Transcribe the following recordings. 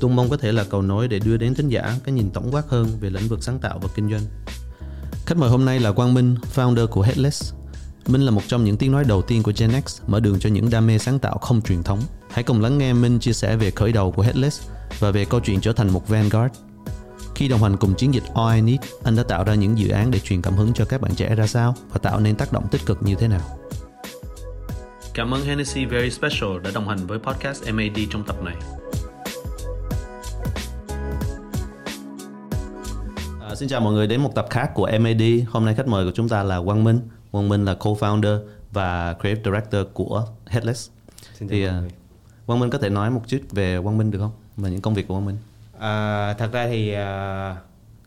tôi mong có thể là cầu nối để đưa đến thính giả cái nhìn tổng quát hơn về lĩnh vực sáng tạo và kinh doanh. Khách mời hôm nay là Quang Minh, founder của Headless. Minh là một trong những tiếng nói đầu tiên của Gen X mở đường cho những đam mê sáng tạo không truyền thống. Hãy cùng lắng nghe Minh chia sẻ về khởi đầu của Headless và về câu chuyện trở thành một Vanguard. Khi đồng hành cùng chiến dịch All I Need, anh đã tạo ra những dự án để truyền cảm hứng cho các bạn trẻ ra sao và tạo nên tác động tích cực như thế nào. Cảm ơn Hennessy Very Special đã đồng hành với podcast MAD trong tập này. À, xin chào mọi người đến một tập khác của MAD. Hôm nay khách mời của chúng ta là Quang Minh. Quang Minh là co-founder và creative director của Headless. Xin Thì à. Quang Minh có thể nói một chút về Quang Minh được không? Và những công việc của Quang Minh. À, thật ra thì à,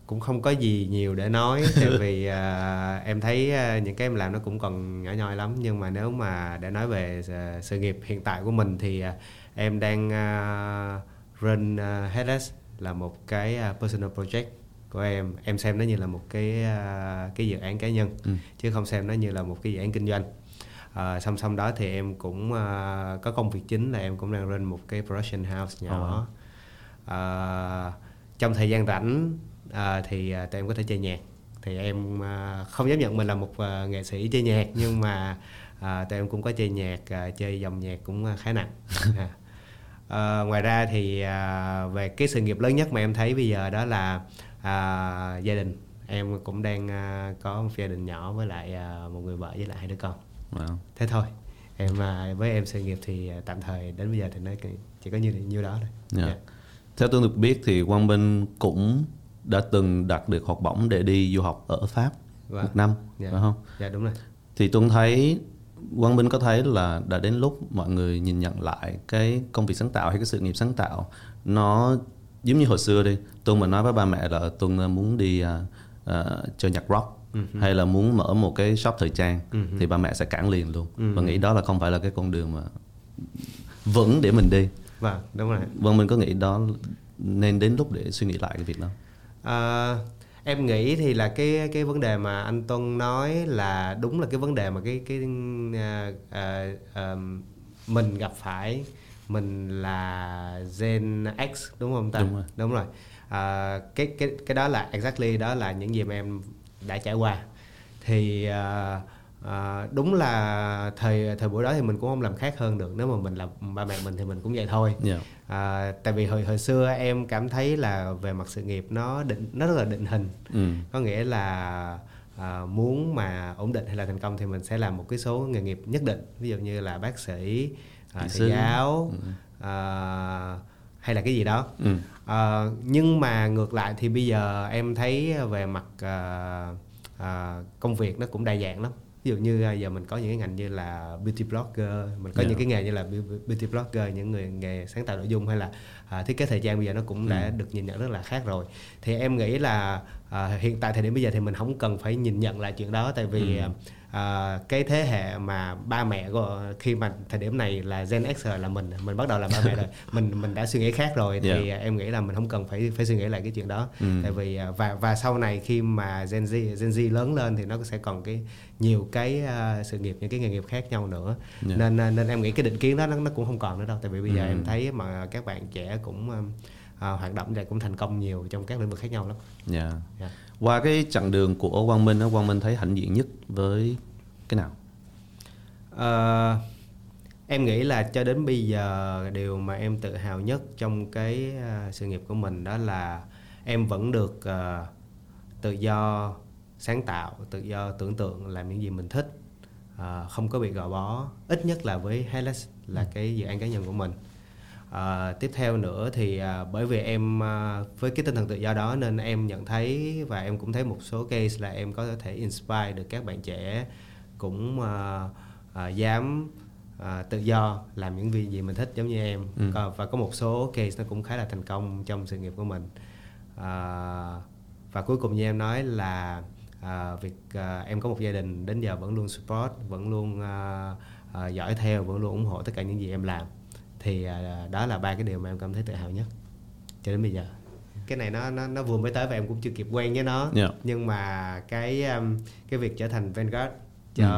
cũng không có gì nhiều để nói tại vì à, em thấy à, những cái em làm nó cũng còn nhỏ nhoi lắm nhưng mà nếu mà để nói về à, sự nghiệp hiện tại của mình thì à, em đang à, run à, Headless là một cái à, personal project của em em xem nó như là một cái à, cái dự án cá nhân Ừ. chứ không xem nó như là một cái dự án kinh doanh. À, song song đó thì em cũng à, có công việc chính là em cũng đang run một cái production house nhỏ. Oh, À, trong thời gian rảnh à, thì à, tụi em có thể chơi nhạc. Thì em à, không dám nhận mình là một à, nghệ sĩ chơi nhạc nhưng mà à, tụi em cũng có chơi nhạc à, chơi dòng nhạc cũng à, khá nặng. À. À, ngoài ra thì à, về cái sự nghiệp lớn nhất mà em thấy bây giờ đó là à, gia đình em cũng đang à, có một gia đình nhỏ với lại à, một người vợ với lại hai đứa con Wow. thế thôi em à, với em sự nghiệp thì à, tạm thời đến bây giờ thì nó chỉ có như nhiêu đó thôi Dạ. Dạ. Theo tôi được biết thì Quang Minh cũng đã từng đạt được học bổng để đi du học ở Pháp Vâng. một năm, Dạ. phải không? dạ đúng rồi Thì Tuấn thấy Quang Minh có thấy là đã đến lúc mọi người nhìn nhận lại cái công việc sáng tạo hay cái sự nghiệp sáng tạo nó giống như hồi xưa đi Tuấn mà nói với ba mẹ là Tuấn muốn đi à, à, chơi nhạc rock hay là muốn mở một cái shop thời trang thì ba mẹ sẽ cản liền luôn. Và nghĩ đó là không phải là cái con đường mà vững để mình đi. Vâng đúng rồi. Vâng mình có nghĩ đó nên đến lúc để suy nghĩ lại cái việc đó. À, em nghĩ thì là cái cái vấn đề mà anh Tuân nói là đúng là cái vấn đề mà cái cái à, à, à, mình gặp phải mình là Gen X đúng không ta? Đúng rồi. Đúng rồi. À, cái cái cái đó là exactly đó là những gì mà em đã trải qua. Thì à, à, đúng là thời thời buổi đó thì mình cũng không làm khác hơn được nếu mà mình là ba mẹ mình thì mình cũng vậy thôi. Dạ. À, tại vì hồi hồi xưa em cảm thấy là về mặt sự nghiệp nó định nó rất là định hình Ừ. có nghĩa là à, muốn mà ổn định hay là thành công thì mình sẽ làm một cái số nghề nghiệp nhất định ví dụ như là bác sĩ à, thầy sư. giáo à, hay là cái gì đó Ừ. à, nhưng mà ngược lại thì bây giờ em thấy về mặt à, à, công việc nó cũng đa dạng lắm ví dụ như à, giờ mình có những cái ngành như là beauty blogger mình có Dạ. những cái nghề như là beau- beauty blogger những người nghề sáng tạo nội dung hay là à, thiết kế thời trang bây giờ nó cũng đã được nhìn nhận rất là khác rồi thì em nghĩ là à, hiện tại thời điểm bây giờ thì mình không cần phải nhìn nhận lại chuyện đó tại vì à, cái thế hệ mà ba mẹ của khi mà thời điểm này là Gen X là mình mình bắt đầu là ba mẹ rồi mình mình đã suy nghĩ khác rồi thì Dạ. em nghĩ là mình không cần phải phải suy nghĩ lại cái chuyện đó Ừ. tại vì à, và và sau này khi mà Gen Z Gen Z lớn lên thì nó sẽ còn cái nhiều cái à, sự nghiệp những cái nghề nghiệp khác nhau nữa Dạ. nên nên em nghĩ cái định kiến đó nó, nó cũng không còn nữa đâu tại vì bây giờ Ừ. em thấy mà các bạn trẻ cũng à, hoạt động và cũng thành công nhiều trong các lĩnh vực khác nhau lắm Dạ. Dạ. Qua cái chặng đường của Quang Minh Quang Minh thấy hãnh diện nhất với cái nào? Ờ, em nghĩ là cho đến bây giờ điều mà em tự hào nhất trong cái à, sự nghiệp của mình đó là em vẫn được à, tự do sáng tạo tự do tưởng tượng làm những gì mình thích. À, không có bị gò bó ít nhất là với Helix là cái dự án cá nhân của mình À, tiếp theo nữa thì à, bởi vì em à, với cái tinh thần tự do đó nên em nhận thấy và em cũng thấy một số case là em có thể inspire được các bạn trẻ cũng à, à, dám à, tự do làm những việc gì mình thích giống như em. Ừ. Có- và có một số case nó cũng khá là thành công trong sự nghiệp của mình. À, và cuối cùng như em nói là à, việc à, em có một gia đình đến giờ vẫn luôn support vẫn luôn à, à, dõi theo vẫn luôn ủng hộ tất cả những gì em làm thì à, đó là ba cái điều mà em cảm thấy tự hào nhất cho đến bây giờ cái này nó nó nó vừa mới tới và em cũng chưa kịp quen với nó Yeah. nhưng mà cái um, cái việc trở thành Vanguard cho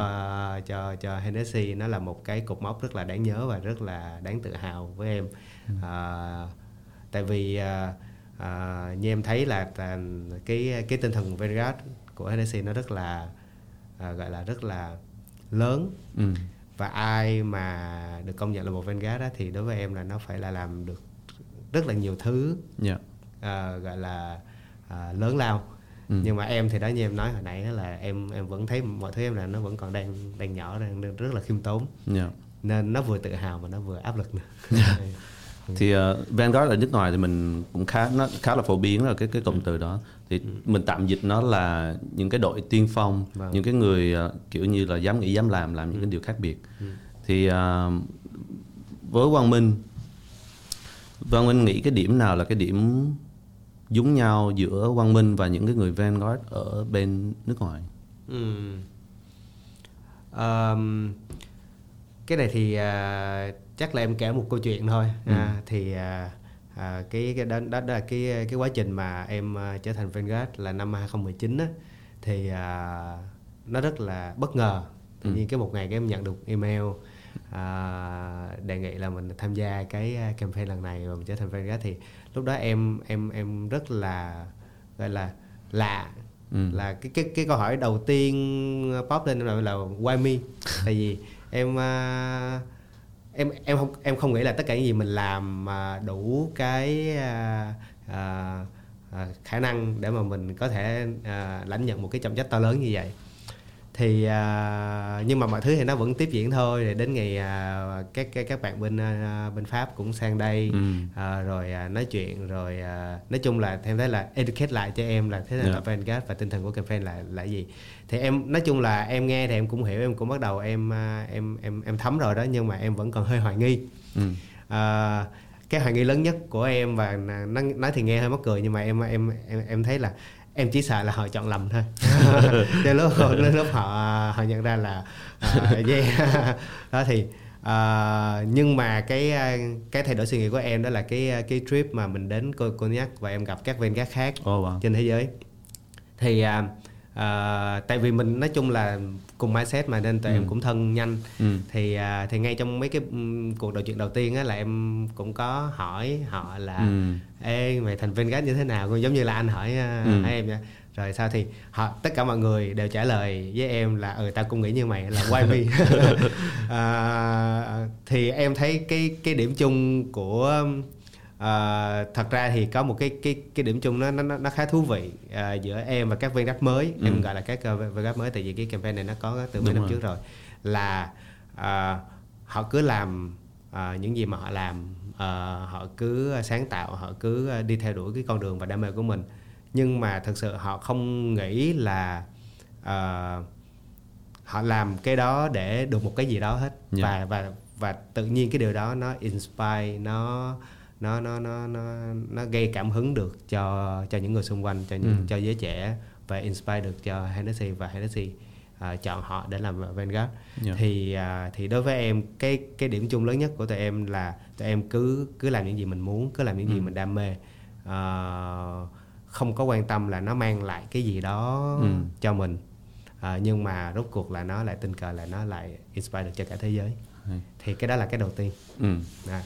Ừ. cho cho Hennessy nó là một cái cột mốc rất là đáng nhớ và rất là đáng tự hào với em Ừ. à, tại vì à, à, như em thấy là, là cái cái tinh thần Vanguard của Hennessy nó rất là à, gọi là rất là lớn Ừ. và ai mà được công nhận là một Vanguard á, thì đối với em là nó phải là làm được rất là nhiều thứ Yeah. à, gọi là à, lớn lao. Ừ. nhưng mà em thì đó như em nói hồi nãy là em em vẫn thấy mọi thứ em là nó vẫn còn đang đang nhỏ đang, rất là khiêm tốn. Yeah. nên nó vừa tự hào mà nó vừa áp lực nữa. Thì uh, Vanguard ở nước ngoài thì mình cũng khá nó khá là phổ biến là cái cái cụm từ đó thì mình tạm dịch nó là những cái đội tiên phong Vâng. những cái người uh, kiểu như là dám nghĩ dám làm làm những cái điều khác biệt. Thì uh, với Quang Minh Quang Minh nghĩ cái điểm nào là cái điểm giống nhau giữa Quang Minh và những cái người Vanguard ở bên nước ngoài? Ừm. Ờm, cái này thì à, chắc là em kể một câu chuyện thôi. À, thì à, à, cái cái đó, đó, đó là cái cái quá trình mà em à, trở thành Vanguard là năm 2019 á. Thì à, nó rất là bất ngờ. Tự nhiên cái một ngày cái em nhận được email à, đề nghị là mình tham gia cái à, campaign lần này và mình trở thành Vanguard thì lúc đó em em em rất là gọi là lạ. Ừ. là cái cái cái câu hỏi đầu tiên pop lên là là why me? Tại vì em à, em em không em không nghĩ là tất cả những gì mình làm mà đủ cái à, à, à, khả năng để mà mình có thể à, lãnh nhận một cái trọng trách to lớn như vậy thì à, nhưng mà mọi thứ thì nó vẫn tiếp diễn thôi rồi đến ngày à, các các các bạn bên à, bên pháp cũng sang đây Ừ. à, rồi à, nói chuyện rồi à, nói chung là em thấy là educate lại cho em là thế nào Yeah. là Vanguard và tinh thần của campaign là là gì thì em nói chung là em nghe thì em cũng hiểu em cũng bắt đầu em à, em em em thấm rồi đó nhưng mà em vẫn còn hơi hoài nghi Ừ. à, cái hoài nghi lớn nhất của em và nó nói thì nghe hơi mắc cười nhưng mà em em em em thấy là em chỉ sợ là họ chọn lầm thôi cho lúc đến lúc họ họ nhận ra là à, yeah. đó thì à, nhưng mà cái à, cái thay đổi suy nghĩ của em đó là cái cái trip mà mình đến cô Cognac và em gặp các Vanguard khác Oh, wow. trên thế giới thì à, à, tại vì mình nói chung là cùng mindset mà nên tụi em cũng thân nhanh Ừ. thì à, thì ngay trong mấy cái cuộc trò chuyện đầu tiên á là em cũng có hỏi họ là Ừ. ê mày thành Vanguard như thế nào cũng giống như là anh hỏi, à, Ừ. em vậy rồi sao thì họ tất cả mọi người đều trả lời với em là ừ tao cũng nghĩ như mày là why me à, thì em thấy cái cái điểm chung của à, thật ra thì có một cái cái cái điểm chung nó nó nó khá thú vị à, giữa em và các Vanguard mới Ừ. em gọi là các uh, Vanguard mới tại vì cái campaign này nó có từ mấy năm rồi. trước rồi là à, họ cứ làm à, những gì mà họ làm à, họ cứ sáng tạo họ cứ đi theo đuổi cái con đường và đam mê của mình nhưng mà thật sự họ không nghĩ là à, họ làm cái đó để được một cái gì đó hết Dạ. và và và tự nhiên cái điều đó nó inspire nó nó nó nó nó nó gây cảm hứng được cho cho những người xung quanh cho những Ừ. cho giới trẻ và inspire được cho Hennessy và Hennessy à, chọn họ để làm Vanguard Dạ. thì à, thì đối với em cái cái điểm chung lớn nhất của tụi em là tụi em cứ cứ làm những gì mình muốn cứ làm những gì Ừ. mình đam mê à, không có quan tâm là nó mang lại cái gì đó Ừ. cho mình à, nhưng mà rốt cuộc là nó lại tình cờ là nó lại inspire được cho cả thế giới Hay. thì cái đó là cái đầu tiên Ừ. à,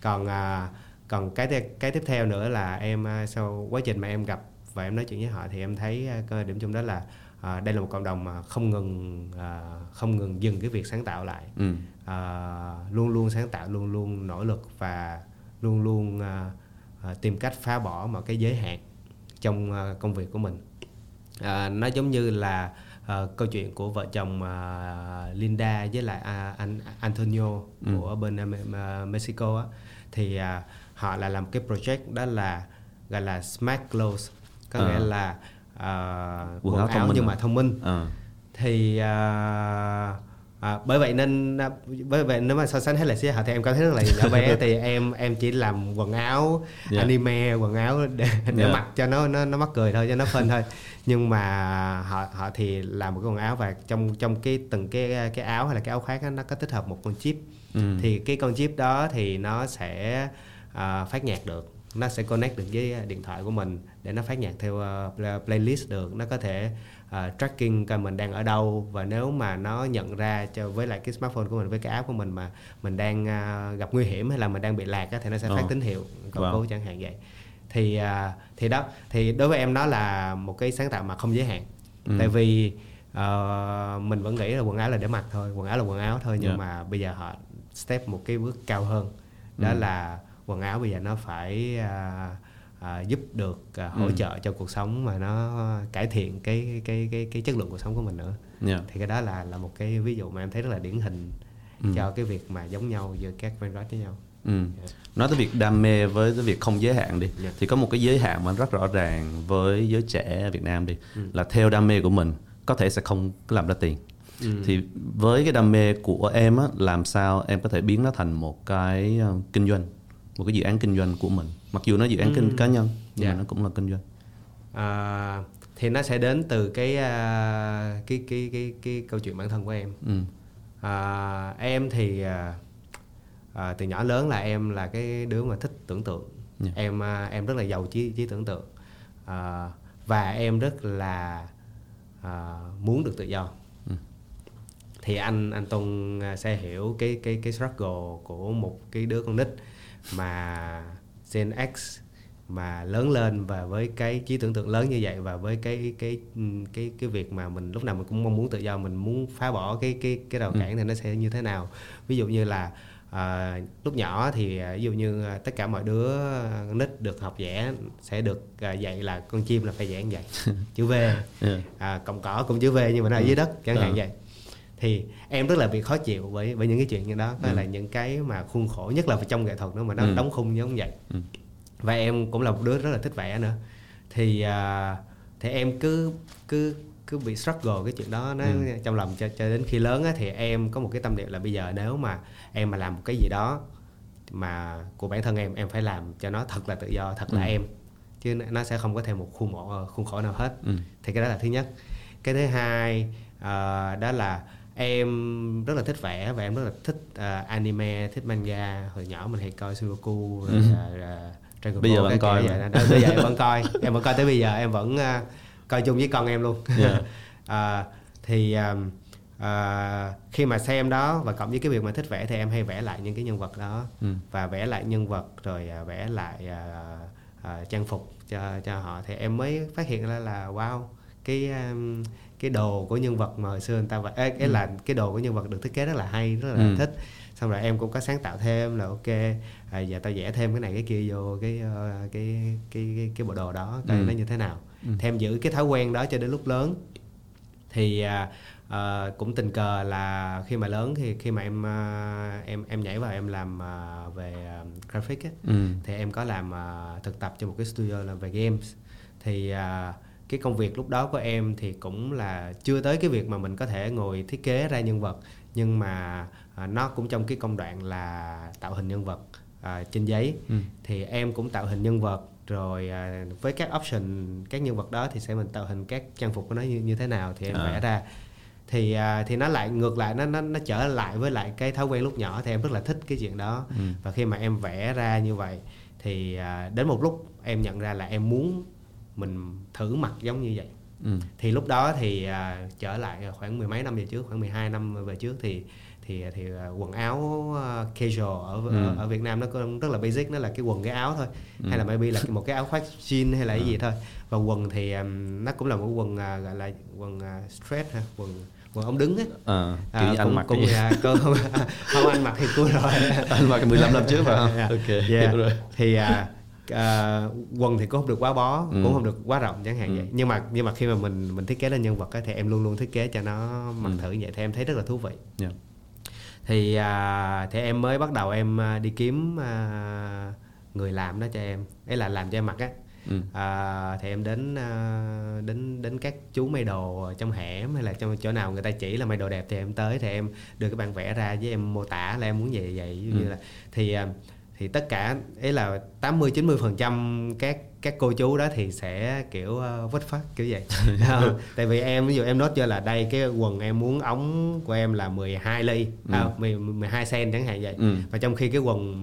còn à, còn cái cái tiếp theo nữa là em à, sau quá trình mà em gặp và em nói chuyện với họ thì em thấy à, cái điểm chung đó là à, đây là một cộng đồng mà không ngừng à, không ngừng dừng cái việc sáng tạo lại Ừ. à, luôn luôn sáng tạo luôn luôn nỗ lực và luôn luôn à, à, tìm cách phá bỏ mọi cái giới hạn trong à, công việc của mình à, nó giống như là à, câu chuyện của vợ chồng à, Linda với lại à, anh Antonio Ừ. của bên à, Mexico á thì à, họ là làm cái project đó là gọi là smart clothes có À. nghĩa là à, Quần quần, áo áo nhưng mà thông minh À. thì à, À, bởi vậy nên à, bởi vậy nếu mà so sánh hết lại xí họ thì em có thấy rất là nhỏ bé thì em em chỉ làm quần áo Dạ. anime quần áo để, để Dạ. mặc cho nó nó nó mắc cười thôi cho nó fun thôi nhưng mà họ họ thì làm một cái quần áo và trong trong cái từng cái cái áo hay là cái áo khoác á, nó có tích hợp một con chip Ừ. thì cái con chip đó thì nó sẽ à, phát nhạc được nó sẽ connect được với điện thoại của mình để nó phát nhạc theo uh, play- playlist được nó có thể à, tracking coi mình đang ở đâu và nếu mà nó nhận ra cho với lại cái smartphone của mình với cái app của mình mà mình đang à, gặp nguy hiểm hay là mình đang bị lạc á, thì nó sẽ phát Ồ. tín hiệu cầu Wow. cứu chẳng hạn vậy thì à, thì đó thì đối với em nó là một cái sáng tạo mà không giới hạn Ừ. tại vì ờ, mình vẫn nghĩ là quần áo là để mặc thôi quần áo là quần áo thôi nhưng Dạ. mà bây giờ họ step một cái bước cao hơn đó Ừ. là quần áo bây giờ nó phải à, à, giúp được à, hỗ Ừ. trợ cho cuộc sống mà nó cải thiện cái cái cái cái chất lượng cuộc sống của mình nữa Dạ. thì cái đó là là một cái ví dụ mà em thấy rất là điển hình Ừ. cho cái việc mà giống nhau giữa các brand với nhau Ừ. Nói tới việc đam mê với cái việc không giới hạn đi Dạ. thì có một cái giới hạn mà rất rõ ràng với giới trẻ Việt Nam đi Ừ. là theo đam mê của mình có thể sẽ không làm ra tiền Ừ. thì với cái đam mê của em á làm sao em có thể biến nó thành một cái ờ, kinh doanh một cái dự án kinh doanh của mình mặc dù nó dự án kinh cá nhân nhưng Dạ. mà nó cũng là kinh doanh À, thì nó sẽ đến từ cái à, cái cái cái cái câu chuyện bản thân của em ừ. à, em thì à, à, từ nhỏ lớn là em là cái đứa mà thích tưởng tượng Dạ. em à, em rất là giàu trí trí tưởng tượng à, và em rất là à, muốn được tự do Ừ. thì anh anh Tùng sẽ hiểu cái cái cái struggle của một cái đứa con nít mà Gen X mà lớn lên và với cái trí tưởng tượng lớn như vậy và với cái cái cái cái việc mà mình lúc nào mình cũng mong muốn tự do mình muốn phá bỏ cái cái cái rào cản thì nó sẽ như thế nào? Ví dụ như là à, lúc nhỏ thì à, ví dụ như à, tất cả mọi đứa nít được học vẽ sẽ được à, dạy là con chim là phải vẽ như vậy chữ V. À, cọng cỏ cũng chữ V nhưng mà nó ở dưới đất chẳng hạn Ờ. vậy thì em rất là bị khó chịu với với những cái chuyện như đó đó Ừ. là những cái mà khuôn khổ nhất là trong nghệ thuật nữa mà nó Ừ. đóng khung giống vậy Ừ. và em cũng là một đứa rất là thích vẽ nữa thì à, thì em cứ cứ cứ bị struggle cái chuyện đó nó Ừ. trong lòng cho, cho đến khi lớn á, thì em có một cái tâm niệm là bây giờ nếu mà em mà làm một cái gì đó mà của bản thân em em phải làm cho nó thật là tự do thật là Ừ. em chứ nó sẽ không có thêm một khuôn mẫu khuôn khổ nào hết Ừ. thì cái đó là thứ nhất cái thứ hai ờ, đó là em rất là thích vẽ và em rất là thích ờ, anime thích manga hồi nhỏ mình hay coi Sudoku rồi, ờ, Dragon Bây giờ vẫn coi vậy đó. Bây giờ em vẫn coi em vẫn coi tới bây giờ em vẫn ờ, coi chung với con em luôn Yeah. Ờ, thì ờm, ờ, khi mà xem đó và cộng với cái việc mà thích vẽ thì em hay vẽ lại những cái nhân vật đó Ừ. và vẽ lại nhân vật rồi à, vẽ lại à, à, trang phục cho cho họ thì em mới phát hiện ra là wow cái um, cái đồ của nhân vật mà hồi xưa người ta vẽ ê, cái là cái đồ của nhân vật được thiết kế rất là hay rất là Ừ. thích xong rồi em cũng có sáng tạo thêm là ok à, giờ tao vẽ thêm cái này cái kia vô cái ờ, cái cái cái, cái bộ đồ đó coi Ừ. nó như thế nào Ừ. thì em giữ cái thói quen đó cho đến lúc lớn thì à, cũng tình cờ là khi mà lớn thì khi mà em à, em em nhảy vào em làm à, về à, graphic á, Ừ. thì em có làm à, thực tập cho một cái studio làm về games thì à, cái công việc lúc đó của em thì cũng là chưa tới cái việc mà mình có thể ngồi thiết kế ra nhân vật nhưng mà à, nó cũng trong cái công đoạn là tạo hình nhân vật à, trên giấy Ừ. thì em cũng tạo hình nhân vật rồi à, với các option các nhân vật đó thì sẽ mình tạo hình các trang phục của nó như như thế nào thì em À. vẽ ra thì à, thì nó lại ngược lại nó nó nó trở lại với lại cái thói quen lúc nhỏ thì em rất là thích cái chuyện đó Ừ. và khi mà em vẽ ra như vậy thì à, đến một lúc em nhận ra là em muốn mình thử mặc giống như vậy Ừ. thì lúc đó thì à, trở lại khoảng mười mấy năm về trước khoảng 12 năm về trước thì thì thì à, quần áo à, casual ở, Ừ. ở ở Việt Nam nó có rất là basic nó là cái quần cái áo thôi Ừ. hay là maybe là một cái áo khoác jean hay là cái gì thôi và quần thì um, nó cũng là một quần à, gọi là quần à, straight ha quần quần ống đứng á À, kiểu À, anh cũng, mặc cũng cái gì? à, không, không anh mặc thì cua rồi anh mặc 15 năm trước phải không? Yeah. Ok, Yeah. hiểu rồi. thì à, à, quần thì cũng không được quá bó Ừ. cũng không được quá rộng chẳng hạn Ừ. vậy nhưng mà nhưng mà khi mà mình mình thiết kế lên nhân vật á, thì em luôn luôn thiết kế cho nó mặc Ừ. thử như vậy thì em thấy rất là thú vị Yeah. thì à, thì em mới bắt đầu em à, đi kiếm à, người làm đó cho em ấy là làm cho em mặc á Ừ. à, thì em đến à, đến đến các chú may đồ trong hẻm hay là trong chỗ nào người ta chỉ là may đồ đẹp thì em tới thì em đưa cái bản vẽ ra với em mô tả là em muốn gì vậy dụ như Ừ. là thì à, thì tất cả ấy là 80 90 phần trăm các các cô chú đó thì sẽ kiểu uh, vứt phát kiểu vậy Không, tại vì em ví dụ em nốt cho là đây cái quần em muốn ống của em là 12 ly Ừ. à, 10 12 cm chẳng hạn vậy Ừ. và trong khi cái quần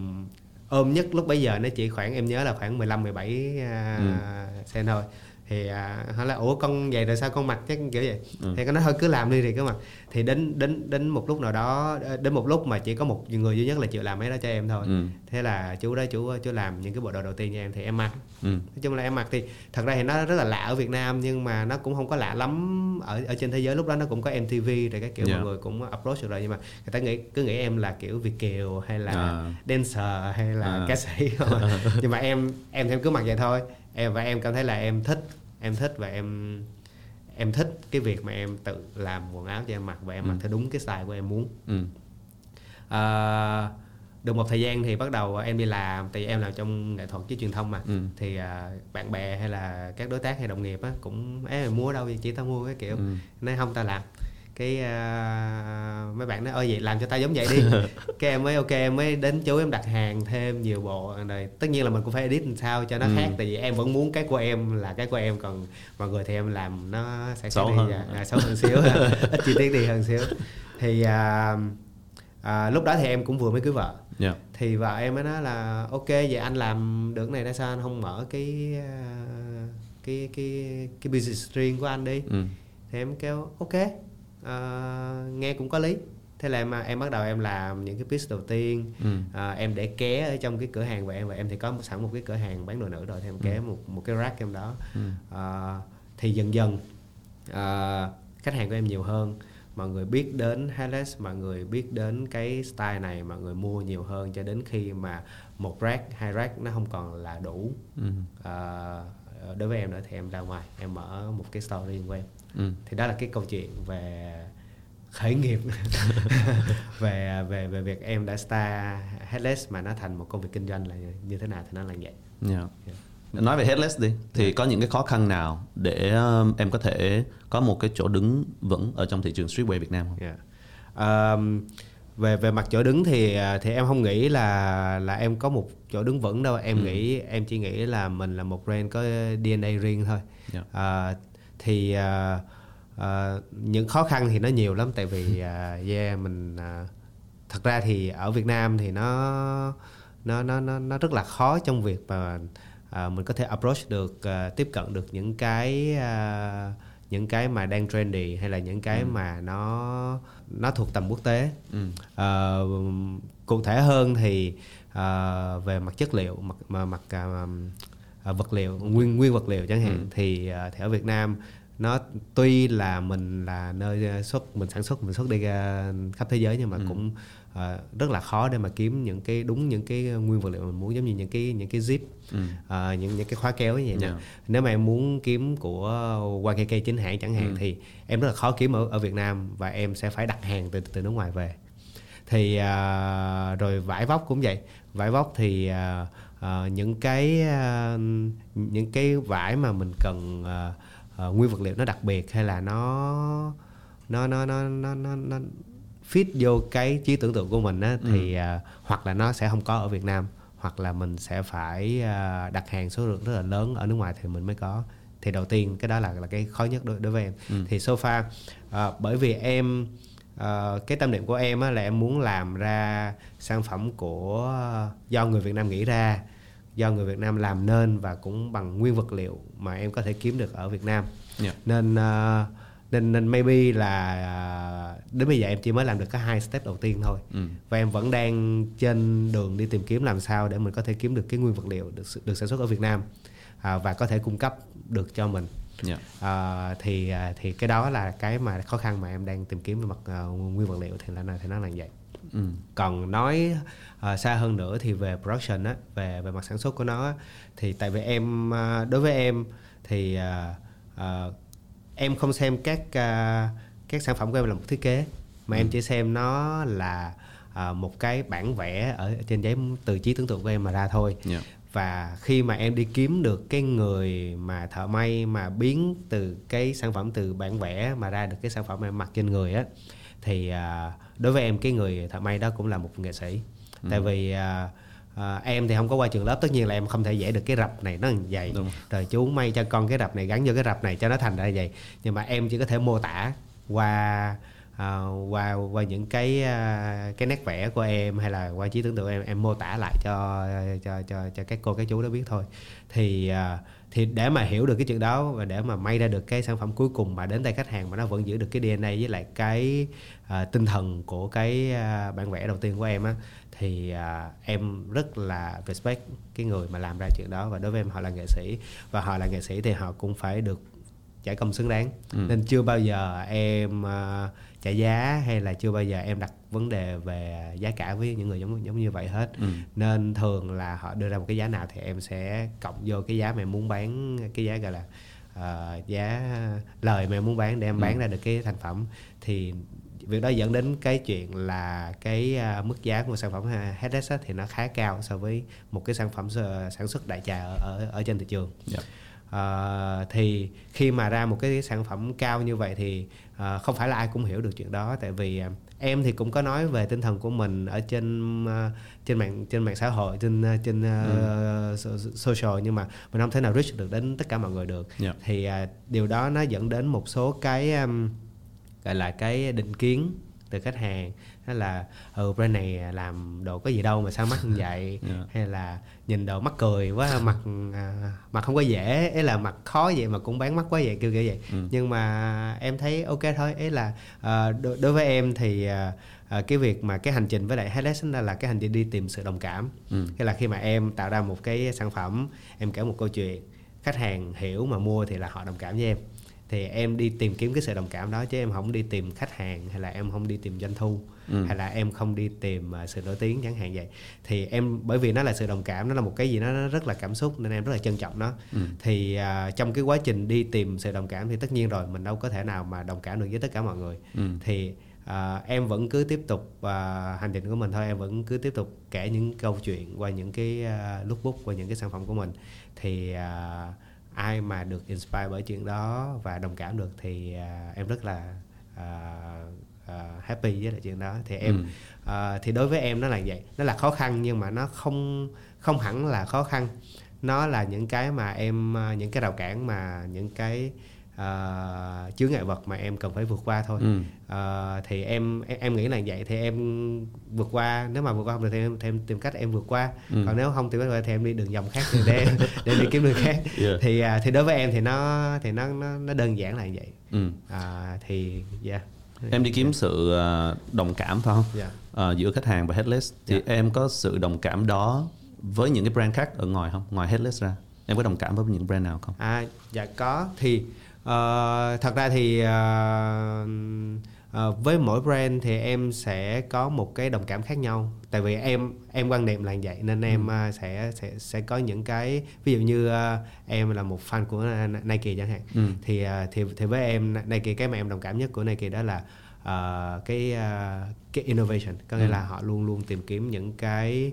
ôm nhất lúc bấy giờ nó chỉ khoảng em nhớ là khoảng 15 17 à, Ừ. cm thôi thì à, hỏi là ủa con vậy rồi sao con mặc chắc kiểu vậy Ừ. thì con nói thôi cứ làm đi thì cứ mặc thì đến đến đến một lúc nào đó đến một lúc mà chỉ có một người duy nhất là chịu làm mấy đó cho em thôi Ừ. thế là chú đó chú chú làm những cái bộ đồ đầu tiên cho em thì em mặc Ừ. nói chung là em mặc thì thật ra thì nó rất là lạ ở Việt Nam nhưng mà nó cũng không có lạ lắm ở ở trên thế giới lúc đó nó cũng có MTV rồi các kiểu Yeah. mọi người cũng approach được rồi nhưng mà người ta nghĩ cứ nghĩ em là kiểu Việt kiều hay là À. dancer hay là À. ca sĩ thôi. nhưng mà em em thêm cứ mặc vậy thôi em và em cảm thấy là em thích em thích và em em thích cái việc mà em tự làm quần áo cho em mặc và em mặc Ừ. theo đúng cái style của em muốn Ừ. À, được một thời gian thì bắt đầu em đi làm tại vì em làm trong nghệ thuật với truyền thông mà Ừ. thì à, bạn bè hay là các đối tác hay đồng nghiệp á cũng ấy mua đâu vậy chỉ tao mua cái kiểu Ừ. nói không tao làm cái à, mấy bạn nói ơi vậy làm cho tao giống vậy đi cái em mới ok em mới đến chú em đặt hàng thêm nhiều bộ rồi tất nhiên là mình cũng phải edit làm sao cho nó Ừ. khác tại vì em vẫn muốn cái của em là cái của em còn mọi người thì em làm nó sẽ Xấu hơn. à, à, xấu hơn xíu ít chi tiết đi hơn xíu thì à, à, lúc đó thì em cũng vừa mới cưới vợ Yeah. thì vợ em mới nói là ok vậy anh làm được này tại sao anh không mở cái à, cái cái cái business riêng của anh đi Ừ. thì em kêu ok à, nghe cũng có lý. Thế là em em bắt đầu em làm những cái piece đầu tiên. Ừ. à, em để ké ở trong cái cửa hàng của em và em thì có sẵn một cái cửa hàng bán đồ nữ rồi thì em ké một một cái rack em đó. Ừ. à, thì dần dần à, khách hàng của em nhiều hơn. Mọi người biết đến Helix mọi người biết đến cái style này mọi người mua nhiều hơn cho đến khi mà một rack hai rack nó không còn là đủ. Ừ. à, đối với em nữa thì em ra ngoài em mở một cái store riêng của em Ừ. thì đó là cái câu chuyện về khởi nghiệp về về về việc em đã start headless mà nó thành một công việc kinh doanh là như thế nào thì nó là vậy Yeah. Yeah. Nói về headless đi thì có những cái khó khăn nào để um, em có thể có một cái chỗ đứng vững ở trong thị trường streetwear Việt Nam không? Yeah. Um, về về mặt chỗ đứng thì à, thì em không nghĩ là là em có một chỗ đứng vững đâu em nghĩ em chỉ nghĩ là mình là một brand có DNA riêng thôi Yeah. À, thì à, à, những khó khăn thì nó nhiều lắm tại vì à, yeah mình à, thật ra thì ở Việt Nam thì nó nó nó nó nó rất là khó trong việc mà à, mình có thể approach được à, tiếp cận được những cái à, những cái mà đang trendy hay là những cái mà nó nó thuộc tầm quốc tế. Ừ. Ờ, cụ thể hơn thì ờ, về mặt chất liệu mặt mà mặt à, à, vật liệu nguyên nguyên vật liệu chẳng hạn thì à, thì ở Việt Nam nó tuy là mình là nơi à, xuất mình sản xuất mình xuất đi khắp thế giới nhưng mà cũng à, rất là khó để mà kiếm những cái đúng những cái nguyên vật liệu mình muốn giống như những cái những cái zip Ừ. à, những những cái khóa kéo như vậy nè Yeah. nếu mà em muốn kiếm của YKK chính hãng chẳng hạn thì em rất là khó kiếm ở ở Việt Nam và em sẽ phải đặt hàng từ từ nước ngoài về. Thì à, rồi vải vóc cũng vậy. Vải vóc thì à, à, những cái à, những cái vải mà mình cần à, à, nguyên vật liệu nó đặc biệt hay là nó nó nó nó nó nó, nó fit vô cái trí tưởng tượng của mình á, thì à, hoặc là nó sẽ không có ở Việt Nam hoặc là mình sẽ phải à, đặt hàng số lượng rất là lớn ở nước ngoài thì mình mới có. Thì đầu tiên cái đó là là cái khó nhất đối, đối với em. Thì so far à, bởi vì em à, cái tâm niệm của em á, là em muốn làm ra sản phẩm của do người Việt Nam nghĩ ra do người Việt Nam làm nên và cũng bằng nguyên vật liệu mà em có thể kiếm được ở Việt Nam Yeah. nên à, nên nên maybe là à, đến bây giờ em chỉ mới làm được có hai step đầu tiên thôi Ừ. và em vẫn đang trên đường đi tìm kiếm làm sao để mình có thể kiếm được cái nguyên vật liệu được được sản xuất ở Việt Nam à, và có thể cung cấp được cho mình Yeah. à, thì à, thì cái đó là cái mà khó khăn mà em đang tìm kiếm về mặt à, nguyên vật liệu thì là thì nó là vậy Ừ. còn nói à, xa hơn nữa thì về production á về về mặt sản xuất của nó á, thì tại vì em à, đối với em thì à, à, em không xem các à, các sản phẩm của em là một thiết kế mà em chỉ xem nó là à, một cái bản vẽ ở trên giấy từ trí tưởng tượng của em mà ra thôi Yeah. và khi mà em đi kiếm được cái người mà thợ may mà biến từ cái sản phẩm từ bản vẽ mà ra được cái sản phẩm em mặc trên người á thì à, đối với em cái người thợ may đó cũng là một nghệ sĩ Ừ. tại vì à, à, em thì không có qua trường lớp tất nhiên là em không thể vẽ được cái rập này nó như vậy Đúng. rồi chú may cho con cái rập này gắn vô cái rập này cho nó thành ra vậy nhưng mà em chỉ có thể mô tả qua à, qua qua những cái à, cái nét vẽ của em hay là qua trí tưởng tượng em em mô tả lại cho cho cho cho các cô các chú đó biết thôi thì à, thì để mà hiểu được cái chuyện đó và để mà may ra được cái sản phẩm cuối cùng mà đến tay khách hàng mà nó vẫn giữ được cái DNA với lại cái à, tinh thần của cái à, bản vẽ đầu tiên của em á thì à, em rất là respect cái người mà làm ra chuyện đó và đối với em họ là nghệ sĩ và họ là nghệ sĩ thì họ cũng phải được trả công xứng đáng. Nên chưa bao giờ em à, trả giá hay là chưa bao giờ em đặt vấn đề về giá cả với những người giống giống như vậy hết. Ừ. nên thường là họ đưa ra một cái giá nào thì em sẽ cộng vô cái giá mà em muốn bán cái giá gọi là ờ, giá lời mà em muốn bán để em bán ra được cái thành phẩm. Thì việc đó dẫn đến cái chuyện là cái à, mức giá của sản phẩm à, headless thì nó khá cao so với một cái sản phẩm sản xuất đại trà ở, ở ở trên thị trường Dạ. Ờ, thì khi mà ra một cái sản phẩm cao như vậy thì ờ, không phải là ai cũng hiểu được chuyện đó tại vì ờ, em thì cũng có nói về tinh thần của mình ở trên ờ, trên mạng trên mạng xã hội trên trên ờ, so- social nhưng mà mình không thể nào reach được đến tất cả mọi người được Dạ. thì ờ, điều đó nó dẫn đến một số cái um, gọi là cái định kiến từ khách hàng đó là ừ brand này làm đồ có gì đâu mà sao mắc như vậy Dạ. hay là nhìn đồ mắc cười quá mặt à, mặt không có dễ ấy là mặt khó vậy mà cũng bán mắc quá vậy kiểu kiểu vậy Ừ. nhưng mà em thấy ok thôi ấy là à, đối, với em thì à, à, cái việc mà cái hành trình với lại headless là, là cái hành trình đi tìm sự đồng cảm Ừ. cái là khi mà em tạo ra một cái sản phẩm em kể một câu chuyện khách hàng hiểu mà mua thì là họ đồng cảm với em thì em đi tìm kiếm cái sự đồng cảm đó chứ em không đi tìm khách hàng hay là em không đi tìm doanh thu Ừ. hay là em không đi tìm à, sự nổi tiếng chẳng hạn vậy thì em bởi vì nó là sự đồng cảm nó là một cái gì đó nó rất là cảm xúc nên em rất là trân trọng nó Ừ. thì à, trong cái quá trình đi tìm sự đồng cảm thì tất nhiên rồi mình đâu có thể nào mà đồng cảm được với tất cả mọi người Ừ. thì à, em vẫn cứ tiếp tục à, hành trình của mình thôi em vẫn cứ tiếp tục kể những câu chuyện qua những cái à, lookbook qua những cái sản phẩm của mình thì à, ai mà được inspire bởi chuyện đó và đồng cảm được thì à, em rất là à, à, happy với lại chuyện đó. Thì em Ừ. à, thì đối với em nó là vậy. Nó là khó khăn nhưng mà nó không không hẳn là khó khăn. Nó là những cái mà em những cái rào cản mà những cái à, chướng ngại vật mà em cần phải vượt qua thôi Ừ. Ờ, thì em, em em nghĩ là vậy thì em vượt qua nếu mà vượt qua không được thì em, thì em tìm cách em vượt qua Ừ. còn nếu không tìm cách thì em đi đường vòng khác để để đi kiếm đường khác Yeah. thì à, thì đối với em thì nó thì nó nó, nó đơn giản là vậy Ừ. à, thì yeah Em đi kiếm sự ờ, đồng cảm phải không? Dạ. Ờ, giữa khách hàng và Headless thì Dạ. em có sự đồng cảm đó với những cái brand khác ở ngoài không? Ngoài Headless ra, em có đồng cảm với những brand nào không? À dạ có thì ờ, thật ra thì ờ, ờ, với mỗi brand thì em sẽ có một cái đồng cảm khác nhau. Tại vì em em quan niệm là vậy nên em ờ, sẽ sẽ sẽ có những cái ví dụ như ờ, em là một fan của Nike chẳng hạn. Ừ. thì ờ, thì thì với em Nike cái mà em đồng cảm nhất của Nike đó là ờ, cái ờ, cái innovation. Có nghĩa Ừ. là họ luôn luôn tìm kiếm những cái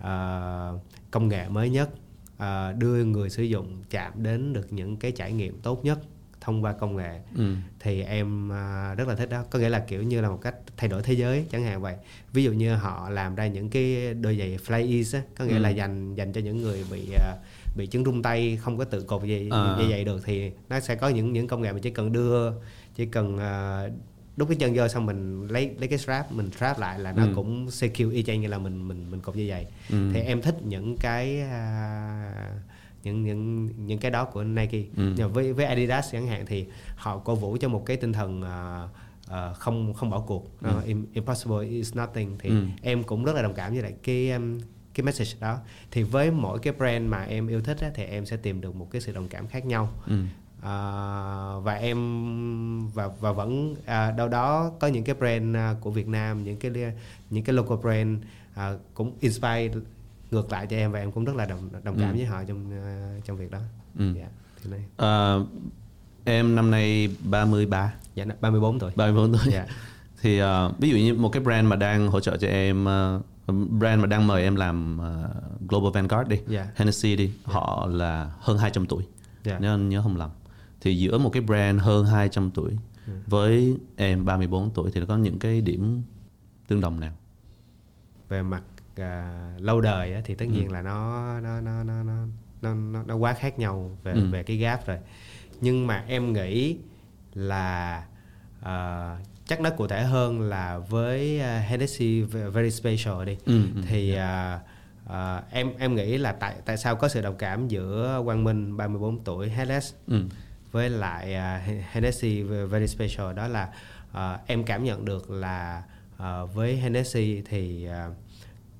ờ, công nghệ mới nhất ờ, đưa người sử dụng chạm đến được những cái trải nghiệm tốt nhất thông qua công nghệ Ừ. thì em à, rất là thích đó có nghĩa là kiểu như là một cách thay đổi thế giới chẳng hạn vậy ví dụ như họ làm ra những cái đôi giày fly ease á có nghĩa Ừ. là dành dành cho những người bị à, bị chứng rung tay không có tự cột dây À. dây giày được thì nó sẽ có những những công nghệ mà chỉ cần đưa chỉ cần à, đút cái chân vô xong mình lấy lấy cái strap mình strap lại là nó Ừ. cũng secure y chang như là mình mình mình cột dây giày Ừ. thì em thích những cái à, những những những cái đó của Nike Ừ. nhưng với với Adidas chẳng hạn thì họ cổ vũ cho một cái tinh thần à, à, không không bỏ cuộc Nó im- impossible is nothing thì Ừ. em cũng rất là đồng cảm với lại cái um, cái message đó thì với mỗi cái brand mà em yêu thích á, thì em sẽ tìm được một cái sự đồng cảm khác nhau Ừ. à, và em và và vẫn à, đâu đó có những cái brand à, của Việt Nam những cái những cái local brand à, cũng inspire ngược lại cho em và em cũng rất là đồng đồng cảm Ừ. với họ trong à, trong việc đó Ừ. dạ thì này Ờ, em năm nay 33, dạ 34 tuổi 34 tuổi. dạ Thì ờ, ví dụ như một cái brand mà đang hỗ trợ cho em ờ, brand mà đang mời em làm uh, Global Vanguard đi, Dạ. Hennessy đi, họ là hơn 200 tuổi. Dạ. Nếu anh nhớ không lầm. Thì giữa một cái brand hơn 200 tuổi Ừ. với em 34 tuổi thì nó có những cái điểm tương đồng nào? về mặt à, lâu đời á, thì tất Ừ. nhiên là nó nó nó nó nó nó, nó, nó quá khác nhau về Ừ. về cái gap rồi nhưng mà em nghĩ là à, chắc nó cụ thể hơn là với uh, Hennessy Very Special đi Ừ, ừ. thì à, à, em em nghĩ là tại tại sao có sự đồng cảm giữa Quang Minh 34 tuổi Helles Ừ. với lại uh, Hennessy Very Special đó là à, em cảm nhận được là à, với Hennessy thì à,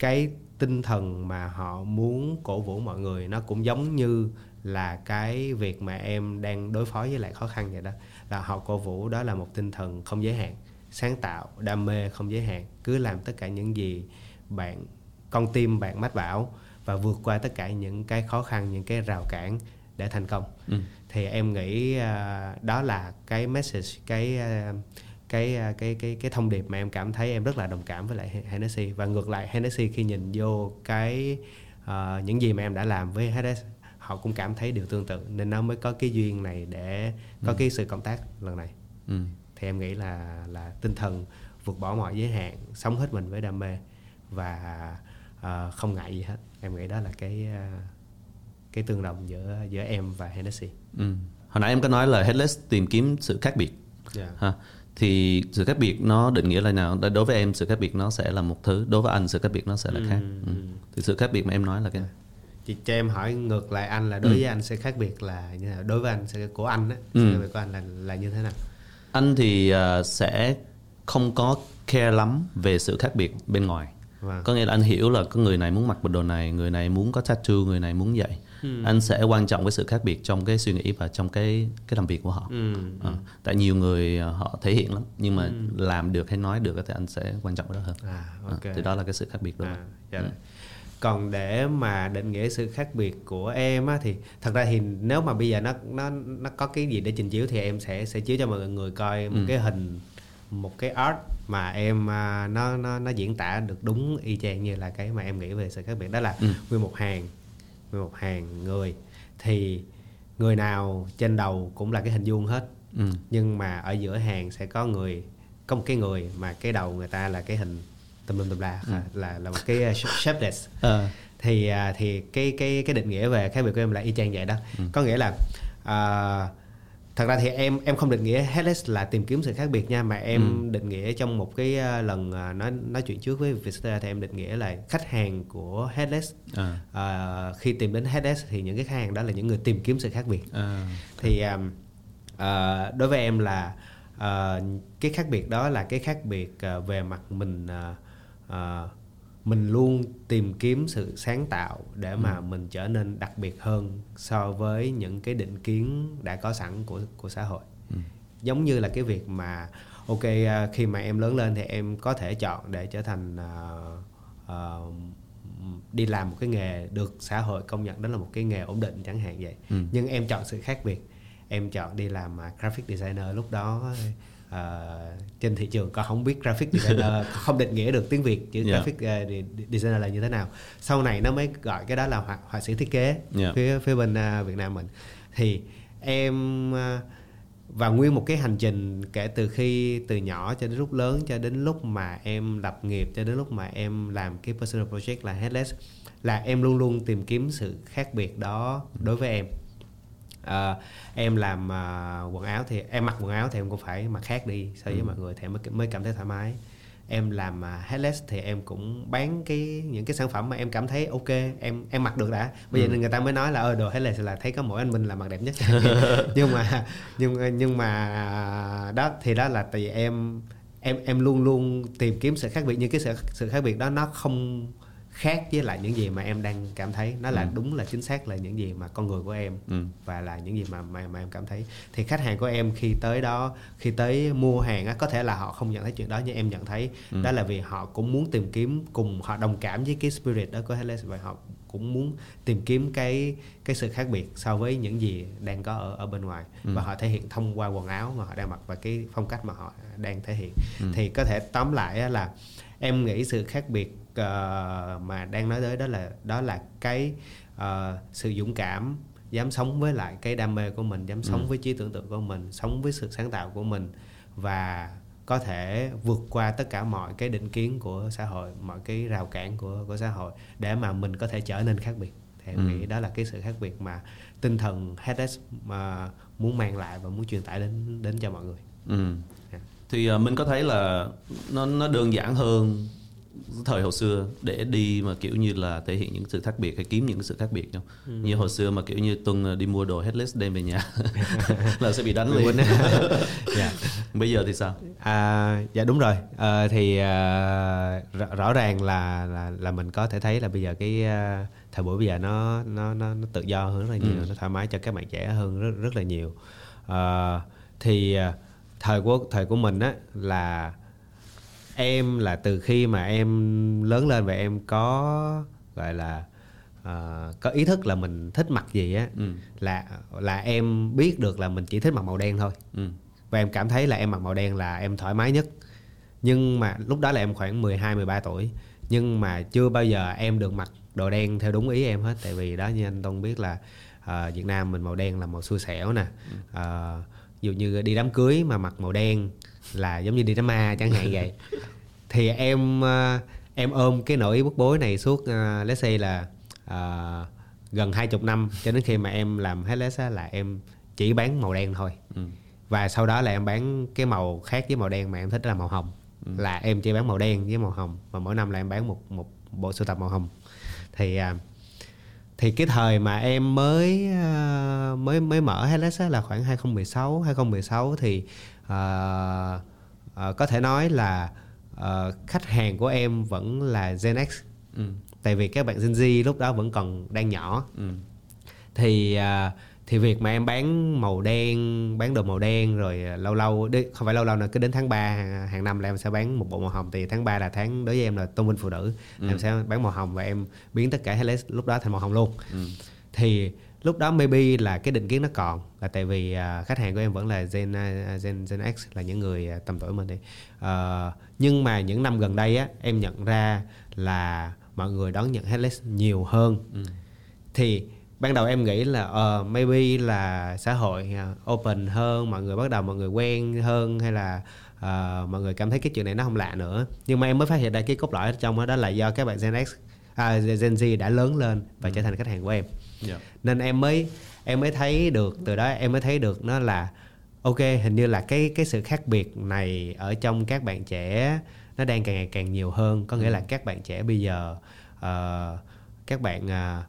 cái tinh thần mà họ muốn cổ vũ mọi người nó cũng giống như là cái việc mà em đang đối phó với lại khó khăn vậy đó. Là họ cổ vũ đó là một tinh thần không giới hạn sáng tạo đam mê không giới hạn. Cứ làm tất cả những gì bạn con tim bạn mách bảo và vượt qua tất cả những cái khó khăn những cái rào cản để thành công. Ừ. thì em nghĩ à, đó là cái message cái à, cái à, cái cái cái thông điệp mà em cảm thấy em rất là đồng cảm với lại Hennessy và ngược lại Hennessy khi nhìn vô cái à, những gì mà em đã làm với Hennessy họ cũng cảm thấy điều tương tự nên nó mới có cái duyên này để có cái sự cộng tác lần này Ừ. thì em nghĩ là là tinh thần vượt bỏ mọi giới hạn sống hết mình với đam mê và à, không ngại gì hết em nghĩ đó là cái à, cái tương đồng giữa giữa em và Hennessy Ừ. Hồi nãy em có nói là Headless tìm kiếm sự khác biệt. Dạ. Ha. Thì sự khác biệt nó định nghĩa là nào? Đối với em sự khác biệt nó sẽ là một thứ, đối với anh sự khác biệt nó sẽ là khác. Ừ. Thì sự khác biệt mà em nói là cái chị cho em hỏi ngược lại anh là đối Ừ. với anh sẽ khác biệt là như nào đối với anh sẽ của anh á Ừ. của anh là là như thế nào anh thì ờ, sẽ không có care lắm về sự khác biệt bên ngoài. Vâng. Có nghĩa là anh hiểu là có người này muốn mặc bộ đồ này, người này muốn có tattoo, người này muốn vậy. Ừ. Anh sẽ quan trọng với sự khác biệt trong cái suy nghĩ và trong cái cái làm việc của họ. ừ. Ờ, tại nhiều người ờ, họ thể hiện lắm nhưng mà làm được hay nói được thì anh sẽ quan trọng cái đó hơn. à Ờ, ok thì đó là cái sự khác biệt đó. à, dạ rồi. còn để mà định nghĩa sự khác biệt của em á thì thật ra thì nếu mà bây giờ nó nó nó có cái gì để trình chiếu thì em sẽ sẽ chiếu cho mọi người coi một Ừ. cái hình một cái art mà em à, nó nó nó diễn tả được đúng y chang như là cái mà em nghĩ về sự khác biệt đó là Ừ. nguyên một hàng một hàng người. Thì người nào trên đầu cũng là cái hình vuông hết. Ừ. nhưng mà ở giữa hàng sẽ có người có một cái người mà cái đầu người ta là cái hình tùm lum tùm la là là một cái uh, shapeless. Ờ, thì à, thì cái cái cái định nghĩa về khác biệt của em là y chang vậy đó. Có nghĩa là à, thật ra thì em em không định nghĩa headless là tìm kiếm sự khác biệt nha mà em định nghĩa trong một cái à, lần à, nói nói chuyện trước với Vietcetera thì em định nghĩa là khách hàng của headless à, à, khi tìm đến headless thì những cái khách hàng đó là những người tìm kiếm sự khác biệt. À, thì um, à, đối với em là à, cái khác biệt đó là cái khác biệt à, về mặt mình à, à, mình luôn tìm kiếm sự sáng tạo để mà mình trở nên đặc biệt hơn so với những cái định kiến đã có sẵn của của xã hội. Giống như là cái việc mà ok à, khi mà em lớn lên thì em có thể chọn để trở thành à, à, đi làm một cái nghề được xã hội công nhận đó là một cái nghề ổn định chẳng hạn vậy. Ừ. nhưng em chọn sự khác biệt. Em chọn đi làm graphic designer lúc đó à, trên thị trường có không biết graphic designer không định nghĩa được tiếng việt chữ Yeah. graphic à, de- designer là như thế nào sau này nó mới gọi cái đó là họa, họa sĩ thiết kế Yeah. phía phía bên à, Việt Nam mình thì em à, và nguyên một cái hành trình kể từ khi từ nhỏ cho đến lúc lớn cho đến lúc mà em lập nghiệp cho đến lúc mà em làm cái personal project là headless là em luôn luôn tìm kiếm sự khác biệt đó đối với em Ờ, em làm à, quần áo thì em mặc quần áo thì em cũng phải mặc khác đi so với mọi người thì em mới, mới cảm thấy thoải mái. Em làm uh, headless thì em cũng bán cái những cái sản phẩm mà em cảm thấy ok em em mặc được đã. Bây giờ người ta mới nói là ờ đồ headless là thấy có mỗi anh Minh là mặc đẹp nhất. Nhưng mà nhưng nhưng mà đó thì đó là tại vì em em em luôn luôn tìm kiếm sự khác biệt nhưng cái sự sự khác biệt đó nó không khác với lại những gì mà em đang cảm thấy. Nó là đúng là chính xác là những gì mà con người của em Ừ. và là những gì mà mà, mà em cảm thấy. Thì khách hàng của em khi tới đó khi tới mua hàng á có thể là họ không nhận thấy chuyện đó nhưng em nhận thấy đó là vì họ cũng muốn tìm kiếm cùng họ đồng cảm với cái spirit đó của Helix và họ cũng muốn tìm kiếm cái cái sự khác biệt so với những gì đang có ở ở bên ngoài. Ừ. và họ thể hiện thông qua quần áo mà họ đang mặc và cái phong cách mà họ đang thể hiện. Ừ. thì có thể tóm lại là em nghĩ sự khác biệt ờ, mà đang nói tới đó là đó là cái ờ, sự dũng cảm dám sống với lại cái đam mê của mình dám sống Ừ. với trí tưởng tượng của mình sống với sự sáng tạo của mình và có thể vượt qua tất cả mọi cái định kiến của xã hội mọi cái rào cản của của xã hội để mà mình có thể trở nên khác biệt thì em Ừ. nghĩ đó là cái sự khác biệt mà tinh thần HX mà muốn mang lại và muốn truyền tải đến đến cho mọi người Ừ. Dạ. Thì uh, mình có thấy là nó nó đơn giản hơn thời hồi xưa để đi mà kiểu như là thể hiện những sự khác biệt hay kiếm những sự khác biệt không? Ừ. Như hồi xưa mà kiểu như Tuân uh, đi mua đồ headless đem về nhà là sẽ bị đánh liền. quên. Dạ. Bây giờ thì sao? À, dạ đúng rồi Ờ, thì à, rõ, rõ ràng là, là là mình có thể thấy là bây giờ cái à, thời buổi bây giờ nó nó nó, nó tự do hơn rất là nhiều Ừ. nó thoải mái cho các bạn trẻ hơn rất rất là nhiều Ờ, thì à, thời của thời của mình á là em là từ khi mà em lớn lên và em có gọi là à, có ý thức là mình thích mặc gì á Ừ. là là em biết được là mình chỉ thích mặc màu đen thôi. Ừ. và em cảm thấy là em mặc màu đen là em thoải mái nhất. Nhưng mà lúc đó là em khoảng 12 13 tuổi. Nhưng mà chưa bao giờ em được mặc đồ đen theo đúng ý em hết. Tại vì đó như anh Tông biết là à, Việt Nam mình màu đen là màu xui xẻo nè. À, ví dụ như đi đám cưới mà mặc màu đen là giống như đi đám ma chẳng hạn vậy. Thì em à, em ôm cái nỗi bức bối này suốt uh, let's say là à, gần hai chục năm cho đến khi mà em làm headless á, là em chỉ bán màu đen thôi. Ừ. và sau đó là em bán cái màu khác với màu đen mà em thích là màu hồng. Là em chỉ bán màu đen với màu hồng và mỗi năm là em bán một một bộ sưu tập màu hồng. Thì à, thì cái thời mà em mới à, mới mới mở Helix á là khoảng 2016 2016 thì à, à, có thể nói là à, khách hàng của em vẫn là Gen X Ừ. tại vì các bạn Gen Z lúc đó vẫn còn đang nhỏ Ừ. thì à, thì việc mà em bán màu đen bán đồ màu đen rồi à, lâu lâu không phải lâu lâu nữa cứ đến tháng 3 hàng, năm là em sẽ bán một bộ màu hồng thì tháng 3 là tháng đối với em là tôn vinh phụ nữ em sẽ bán màu hồng và em biến tất cả Helix lúc đó thành màu hồng luôn Ừ. thì lúc đó maybe là cái định kiến nó còn là tại vì à, khách hàng của em vẫn là Gen à, Gen Gen X là những người à, tầm tuổi mình đi. Ờ, nhưng mà những năm gần đây á em nhận ra là mọi người đón nhận headless nhiều hơn. Ừ. thì ban đầu em nghĩ là ờ maybe là xã hội open hơn mọi người bắt đầu mọi người quen hơn hay là ờ, mọi người cảm thấy cái chuyện này nó không lạ nữa. Nhưng mà em mới phát hiện ra cái cốt lõi trong đó, đó là do các bạn Gen X à, Gen Z đã lớn lên và trở thành khách hàng của em Dạ. nên em mới em mới thấy được từ đó em mới thấy được nó là ok hình như là cái cái sự khác biệt này ở trong các bạn trẻ nó đang càng ngày càng nhiều hơn có nghĩa là các bạn trẻ bây giờ ờ, các bạn à,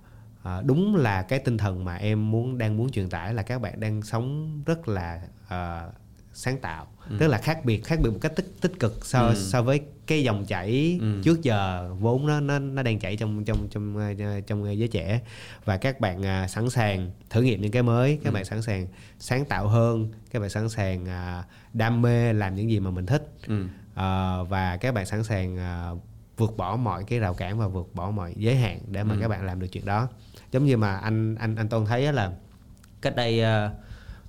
đúng là cái tinh thần mà em muốn đang muốn truyền tải là các bạn đang sống rất là ờ, sáng tạo rất là khác biệt khác biệt một cách tích tích cực so Ừ. so với cái dòng chảy Ừ. trước giờ vốn nó nó nó đang chảy trong trong trong ờ, trong giới trẻ và các bạn à, sẵn sàng thử nghiệm những cái mới các bạn sẵn sàng sáng tạo hơn các bạn sẵn sàng à, đam mê làm những gì mà mình thích Ừ. Ờ, và các bạn sẵn sàng à, vượt bỏ mọi cái rào cản và vượt bỏ mọi giới hạn để mà Ừ. các bạn làm được chuyện đó giống như mà anh anh anh Tôn thấy là cách đây uh,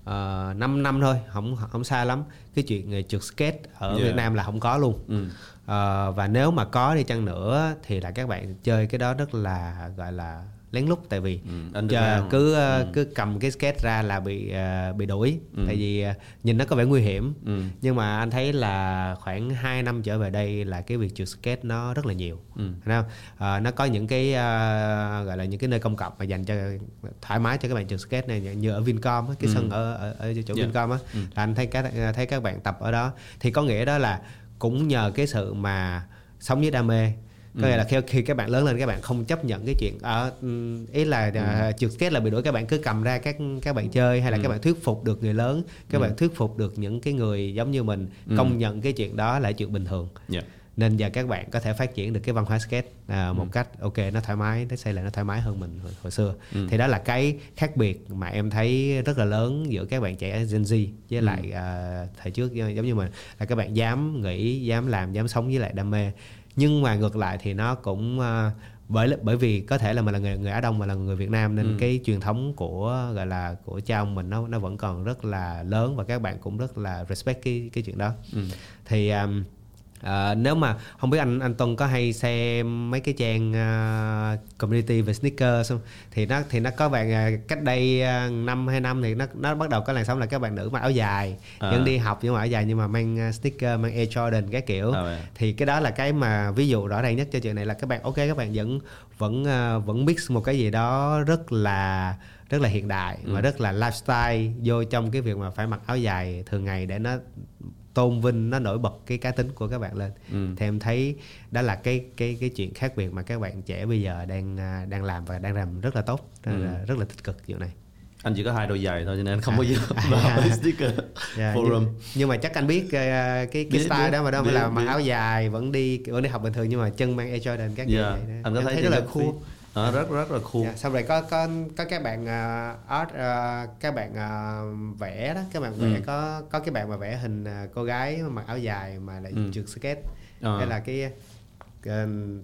5 năm thôi không không xa lắm cái chuyện người trượt skate ở Yeah. Việt Nam là không có luôn Ừ. Ờ, và nếu mà có đi chăng nữa thì là các bạn chơi cái đó rất là gọi là lén lút tại vì Ừ, chờ cứ ờ, Ừ. cứ cầm cái skate ra là bị ờ, bị đuổi Ừ. tại vì ờ, nhìn nó có vẻ nguy hiểm Ừ. nhưng mà anh thấy là khoảng 2 năm trở về đây là cái việc trượt skate nó rất là nhiều Ừ. Không? Ờ, nó có những cái ờ, gọi là những cái nơi công cộng mà dành cho thoải mái cho các bạn trượt skate này như ở Vincom cái Ừ. sân ở ở, ở chỗ Yeah. Vincom á Ừ. là anh thấy các thấy các bạn tập ở đó thì có nghĩa đó là cũng nhờ cái sự mà sống với đam mê có Ừ. nghĩa là khi, khi các bạn lớn lên các bạn không chấp nhận cái chuyện ở ý là ừ. trượt skate là bị đuổi các bạn cứ cầm ra các các bạn chơi hay là Ừ. các bạn thuyết phục được người lớn các Ừ. bạn thuyết phục được những cái người giống như mình Ừ. công nhận cái chuyện đó là chuyện bình thường Dạ. nên giờ các bạn có thể phát triển được cái văn hóa skate à, một Ừ. cách ok nó thoải mái nó xây lại nó thoải mái hơn mình hồi, hồi xưa Ừ. thì đó là cái khác biệt mà em thấy rất là lớn giữa các bạn trẻ Gen Z với Ừ. lại à, thời trước giống như mình là các bạn dám nghĩ dám làm dám sống với lại đam mê nhưng mà ngược lại thì nó cũng à, bởi bởi vì có thể là mình là người người Á Đông mà là người Việt Nam nên Ừ. cái truyền thống của gọi là của cha ông mình nó nó vẫn còn rất là lớn và các bạn cũng rất là respect cái cái chuyện đó Ừ. thì um, à, nếu mà không biết anh anh Tuân có hay xem mấy cái trang à, community về sneakers không thì nó thì nó có bạn à, cách đây năm hai năm thì nó nó bắt đầu có làn sóng là các bạn nữ mặc áo dài À. vẫn đi học nhưng mà áo dài nhưng mà mang sneaker mang Air Jordan cái kiểu À, vậy. thì cái đó là cái mà ví dụ rõ ràng nhất cho chuyện này là các bạn ok các bạn vẫn vẫn à, vẫn mix một cái gì đó rất là rất là hiện đại Ừ. và rất là lifestyle vô trong cái việc mà phải mặc áo dài thường ngày để nó tôn vinh nó nổi bật cái cá tính của các bạn lên Ừ. thì em thấy đó là cái cái cái chuyện khác biệt mà các bạn trẻ bây giờ đang à, đang làm và đang làm rất là tốt rất Ừ. là, rất là tích cực chuyện này anh chỉ có hai đôi giày thôi cho nên không À. bao giờ À. cái sticker Dạ, forum nhưng, nhưng mà chắc anh biết ờ, cái cái Biết, style biết, đó mà đó biết, là mặc áo dài vẫn đi vẫn đi học bình thường nhưng mà chân mang Air Jordan các kiểu Dạ. vậy đó. anh có Em thấy thấy rất là cool Ờ, rất rất là cool Dạ, xong rồi có có có các bạn uh, art uh, các bạn uh, vẽ đó các bạn vẽ Ừ. có có cái bạn mà vẽ hình uh, cô gái mặc áo dài mà lại Ừ. trượt skate hay là cái uh,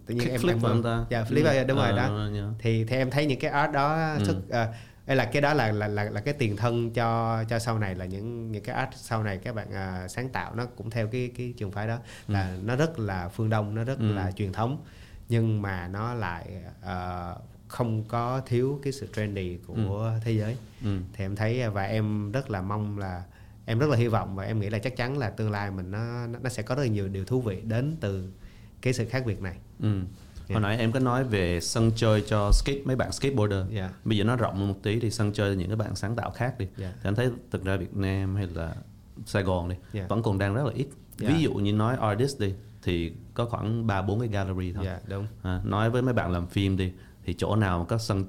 tự nhiên em Kickflip em phải không ta? dạ flip Ừ. đúng rồi Ờ, đó nhớ. thì thì em thấy những cái art đó Ừ. xuất uh, đây là cái đó là là là là cái tiền thân cho cho sau này là những những cái art sau này các bạn à, sáng tạo nó cũng theo cái cái trường phái đó là nó rất là phương đông nó rất Ừ. là truyền thống nhưng mà nó lại ờ, không có thiếu cái sự trendy của thế giới Ừ. thì em thấy và em rất là mong là em rất là hy vọng và em nghĩ là chắc chắn là tương lai mình nó nó sẽ có rất là nhiều điều thú vị đến từ cái sự khác biệt này Ừ. Dạ. Hồi nãy em có nói về sân chơi cho skate mấy bạn skateboarder. Dạ. Bây giờ nó rộng một tí thì sân chơi cho những cái bạn sáng tạo khác đi. Dạ. Thì anh thấy thực ra Việt Nam hay là Sài Gòn đi Dạ. vẫn còn đang rất là ít. Dạ. Ví dụ như nói artist đi thì có khoảng 3 4 cái gallery thôi. dạ đúng À, nói với mấy bạn làm phim đi thì chỗ nào mà có sân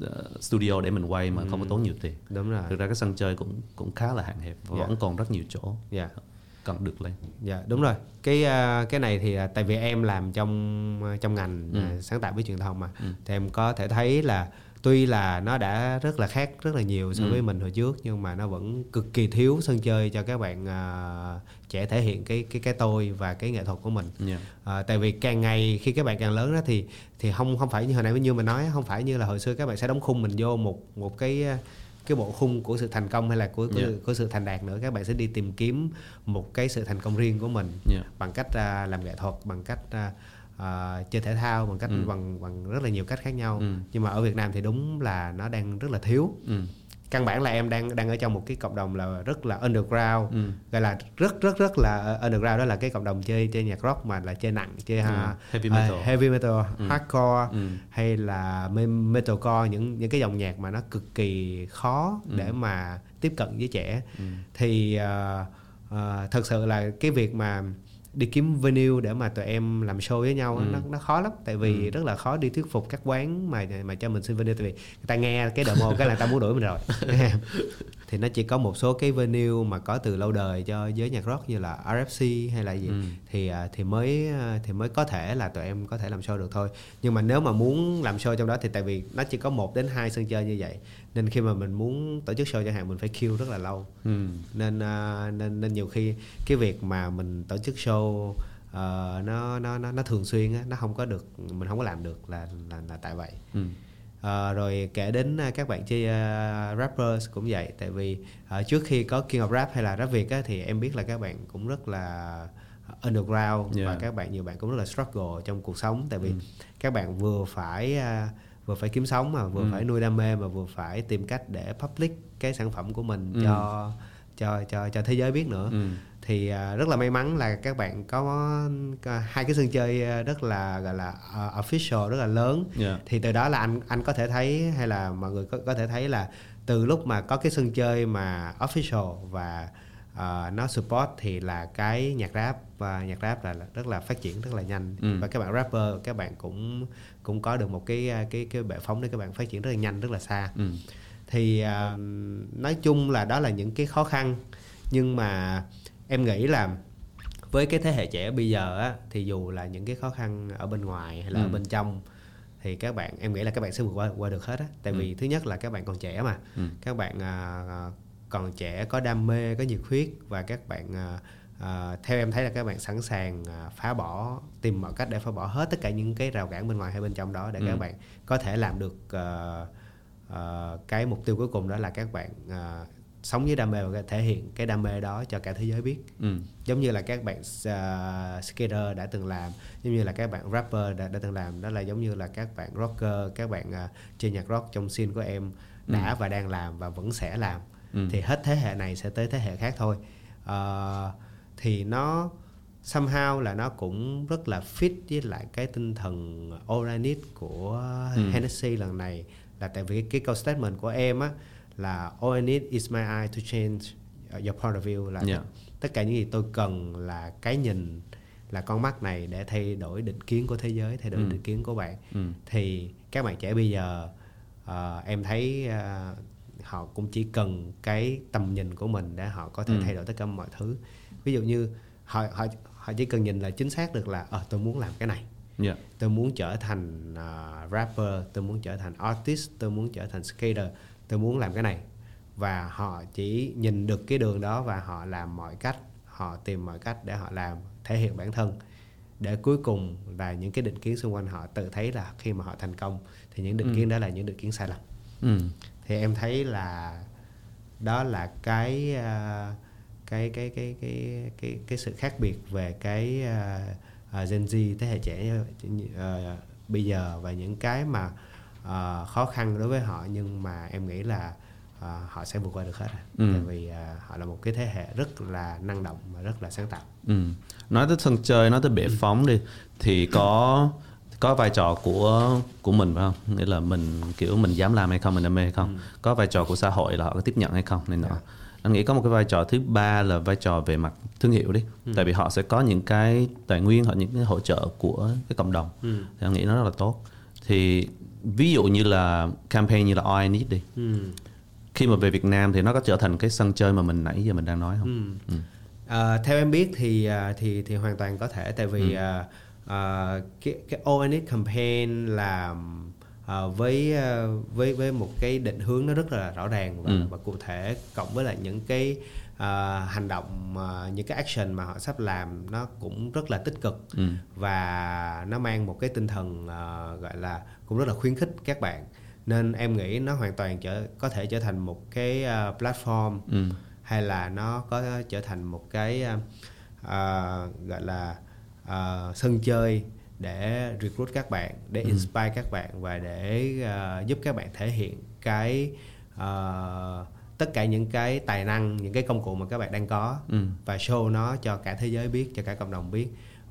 ờ, studio để mình quay mà không có tốn nhiều tiền. đúng rồi Thực ra cái sân chơi cũng cũng khá là hạn hẹp và Dạ. vẫn còn rất nhiều chỗ dạ cần được lên. dạ đúng rồi cái à, cái này thì à, tại vì em làm trong trong ngành Ừ. sáng tạo với truyền thông mà thì em có thể thấy là tuy là nó đã rất là khác rất là nhiều so Ừ. với mình hồi trước nhưng mà nó vẫn cực kỳ thiếu sân chơi cho các bạn à, trẻ thể hiện cái cái cái tôi và cái nghệ thuật của mình Yeah. À, tại vì càng ngày khi các bạn càng lớn đó thì thì không không phải như hồi nãy như mình nói không phải như là hồi xưa các bạn sẽ đóng khung mình vô một một cái à, cái bộ khung của sự thành công hay là của của, Yeah. của sự thành đạt nữa các bạn sẽ đi tìm kiếm một cái sự thành công riêng của mình Yeah. bằng cách à, làm nghệ thuật bằng cách à, à, chơi thể thao bằng cách Ừ. bằng bằng rất là nhiều cách khác nhau Ừ. nhưng mà ở Việt Nam thì đúng là nó đang rất là thiếu Ừ. căn bản là em đang đang ở trong một cái cộng đồng là rất là underground Ừ. gọi là rất rất rất là underground đó là cái cộng đồng chơi chơi nhạc rock mà là chơi nặng chơi Ừ, ha- heavy à, metal. heavy metal hardcore Ừ. hay là me- metalcore những những cái dòng nhạc mà nó cực kỳ khó Ừ. để mà tiếp cận với trẻ thì ờ, ờ, thật sự là cái việc mà đi kiếm venue để mà tụi em làm show với nhau Ừ. nó nó khó lắm. Tại vì rất là khó đi thuyết phục các quán mà mà cho mình xin venue. Tại vì người ta nghe cái demo cái là người ta muốn đuổi mình rồi thì nó chỉ có một số cái venue mà có từ lâu đời cho giới nhạc rock như là RFC hay là gì Ừ. thì à, thì mới à, thì mới có thể là tụi em có thể làm show được thôi nhưng mà nếu mà muốn làm show trong đó thì tại vì nó chỉ có một đến hai sân chơi như vậy nên khi mà mình muốn tổ chức show chẳng hạn mình phải queue rất là lâu Ừ. nên à, nên nên nhiều khi cái việc mà mình tổ chức show ờ, nó nó nó nó thường xuyên á nó không có được mình không có làm được là là là tại vậy Ừ. Ờ, rồi kể đến à, các bạn chơi à, rappers cũng vậy tại vì à, trước khi có King of Rap hay là Rap Việt á, thì em biết là các bạn cũng rất là underground Yeah. và các bạn nhiều bạn cũng rất là struggle trong cuộc sống tại vì các bạn vừa phải à, vừa phải kiếm sống mà vừa Ừ. phải nuôi đam mê mà vừa phải tìm cách để public cái sản phẩm của mình Ừ. cho cho cho cho thế giới biết nữa Ừ. thì à, rất là may mắn là các bạn có, hai cái sân chơi à, rất là gọi là à, official rất là lớn Yeah. thì từ đó là anh anh có thể thấy hay là mọi người có, có thể thấy là từ lúc mà có cái sân chơi mà official và ờ, nó support thì là cái nhạc rap và nhạc rap là, là rất là phát triển rất là nhanh Ừ. và các bạn rapper các bạn cũng cũng có được một cái cái cái bệ phóng để các bạn phát triển rất là nhanh rất là xa Ừ. thì à, nói chung là đó là những cái khó khăn nhưng mà em nghĩ là với cái thế hệ trẻ bây giờ á thì dù là những cái khó khăn ở bên ngoài hay là ở Ừ. bên trong thì các bạn em nghĩ là các bạn sẽ vượt qua qua được hết á tại vì thứ nhất là các bạn còn trẻ mà Ừ. các bạn à, à, còn trẻ có đam mê có nhiệt huyết và các bạn à, à, theo em thấy là các bạn sẵn sàng à, phá bỏ tìm mọi cách để phá bỏ hết tất cả những cái rào cản bên ngoài hay bên trong đó để Ừ. các bạn có thể làm được à, à, cái mục tiêu cuối cùng đó là các bạn à, sống với đam mê và thể hiện cái đam mê đó cho cả thế giới biết. Ừ. Giống như là các bạn uh, skater đã từng làm giống như là các bạn rapper đã, đã từng làm đó là giống như là các bạn rocker các bạn uh, chơi nhạc rock trong scene của em đã và đang làm và vẫn sẽ làm. Ừ. thì hết thế hệ này sẽ tới thế hệ khác thôi. Ờ, thì nó somehow là nó cũng rất là fit với lại cái tinh thần need của Ừ. Hennessy lần này. Là tại vì cái câu statement của em á là all I need is my eye to change your point of view là Yeah. tất cả những gì tôi cần là cái nhìn là con mắt này để thay đổi định kiến của thế giới thay đổi Ừ. định kiến của bạn ừ thì các bạn trẻ bây giờ ờ, em thấy ờ, họ cũng chỉ cần cái tầm nhìn của mình để họ có thể Ừ. thay đổi tất cả mọi thứ ví dụ như họ họ họ chỉ cần nhìn là chính xác được là ờ tôi muốn làm cái này dạ tôi muốn trở thành ờ, rapper tôi muốn trở thành artist tôi muốn trở thành skater tôi muốn làm cái này. Và họ chỉ nhìn được cái đường đó và họ làm mọi cách họ tìm mọi cách để họ làm thể hiện bản thân. Để cuối cùng là những cái định kiến xung quanh họ tự thấy là khi mà họ thành công thì những định Ừ. kiến đó là những định kiến sai lầm. Ừ. Thì em thấy là đó là cái à, cái cái cái cái cái cái sự khác biệt về cái à, Gen Z thế hệ trẻ à, bây giờ và những cái mà à, khó khăn đối với họ nhưng mà em nghĩ là à, họ sẽ vượt qua được hết. Ừ. tại vì à, họ là một cái thế hệ rất là năng động và rất là sáng tạo Ừ. Nói tới sân chơi, nói tới bể phóng đi thì có có vai trò của của mình phải không? Nghĩa là mình kiểu mình dám làm hay không, mình đam mê hay không? Có vai trò của xã hội là họ có tiếp nhận hay không này nọ. Anh nghĩ có một cái vai trò thứ ba là vai trò về mặt thương hiệu đi. Tại vì họ sẽ có những cái tài nguyên hoặc những cái hỗ trợ của cái cộng đồng. Thì anh nghĩ nó rất là tốt. Thì ví dụ như là campaign như là All I Need đi. ừ. Khi mà về Việt Nam thì nó có trở thành cái sân chơi mà mình nãy giờ mình đang nói không? Ừ. À, theo em biết thì à, thì thì hoàn toàn có thể tại vì Ừ. à, à, cái cái ONX campaign là à, với à, với với một cái định hướng nó rất là rõ ràng và, Ừ. và cụ thể cộng với lại những cái à, hành động à, những cái action mà họ sắp làm nó cũng rất là tích cực Ừ. và nó mang một cái tinh thần à, gọi là cũng rất là khuyến khích các bạn nên em nghĩ nó hoàn toàn trở có thể trở thành một cái à, platform Ừ. hay là nó có trở thành một cái à, gọi là à, sân chơi để recruit các bạn để inspire các bạn và để à, giúp các bạn thể hiện cái à, tất cả những cái tài năng những cái công cụ mà các bạn đang có Ừ. và show nó cho cả thế giới biết cho cả cộng đồng biết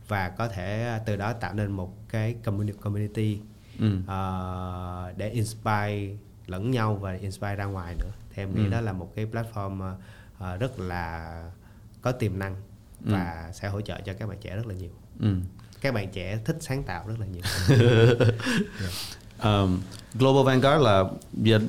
và có thể từ đó tạo nên một cái communi- community Ừ. ờ, để inspire lẫn nhau và inspire ra ngoài nữa thì em nghĩ Ừ. đó là một cái platform ờ, rất là có tiềm năng và sẽ hỗ trợ cho các bạn trẻ rất là nhiều Ừ. các bạn trẻ thích sáng tạo rất là nhiều Um, Global Vanguard là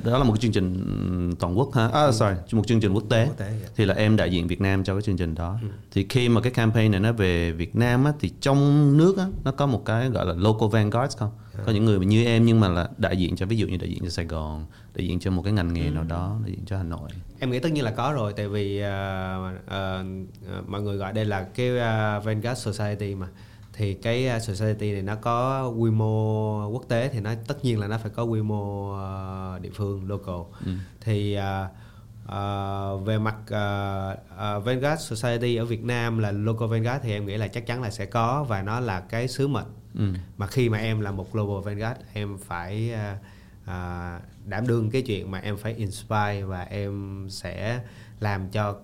đó là một cái chương trình toàn quốc ha. À, sorry, một chương trình quốc tế. Quốc tế, dạ. Thì là em đại diện Việt Nam cho cái chương trình đó. Thì khi mà cái campaign này nó về Việt Nam á thì trong nước á nó có một cái gọi là local vanguards không? Có những người mà như em nhưng mà là đại diện cho ví dụ như đại diện cho Sài Gòn, đại diện cho một cái ngành nghề nào đó, đại diện cho Hà Nội. em nghĩ tất nhiên là có rồi tại vì ờ, ờ, ờ, mọi người gọi đây là cái ờ, Vanguard Society mà thì cái ờ, society này nó có quy mô quốc tế thì nó tất nhiên là nó phải có quy mô ờ, địa phương local thì ờ, ờ, về mặt ờ, ờ, Vanguard Society ở Việt Nam là local Vanguard thì em nghĩ là chắc chắn là sẽ có và nó là cái sứ mệnh Ừ. mà khi mà em là một global vanguard em phải à, à, đảm đương cái chuyện mà em phải inspire và em sẽ làm cho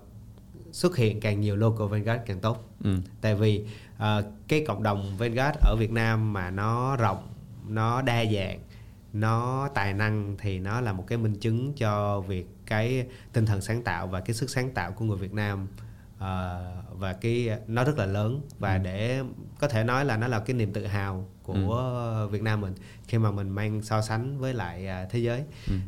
xuất hiện càng nhiều local vanguard càng tốt Ừ. tại vì à, cái cộng đồng vanguard ở Việt Nam mà nó rộng nó đa dạng nó tài năng thì nó là một cái minh chứng cho việc cái tinh thần sáng tạo và cái sức sáng tạo của người Việt Nam Ờ, và cái nó rất là lớn. Và để có thể nói là nó là cái niềm tự hào của Việt Nam mình khi mà mình mang so sánh với lại à, thế giới.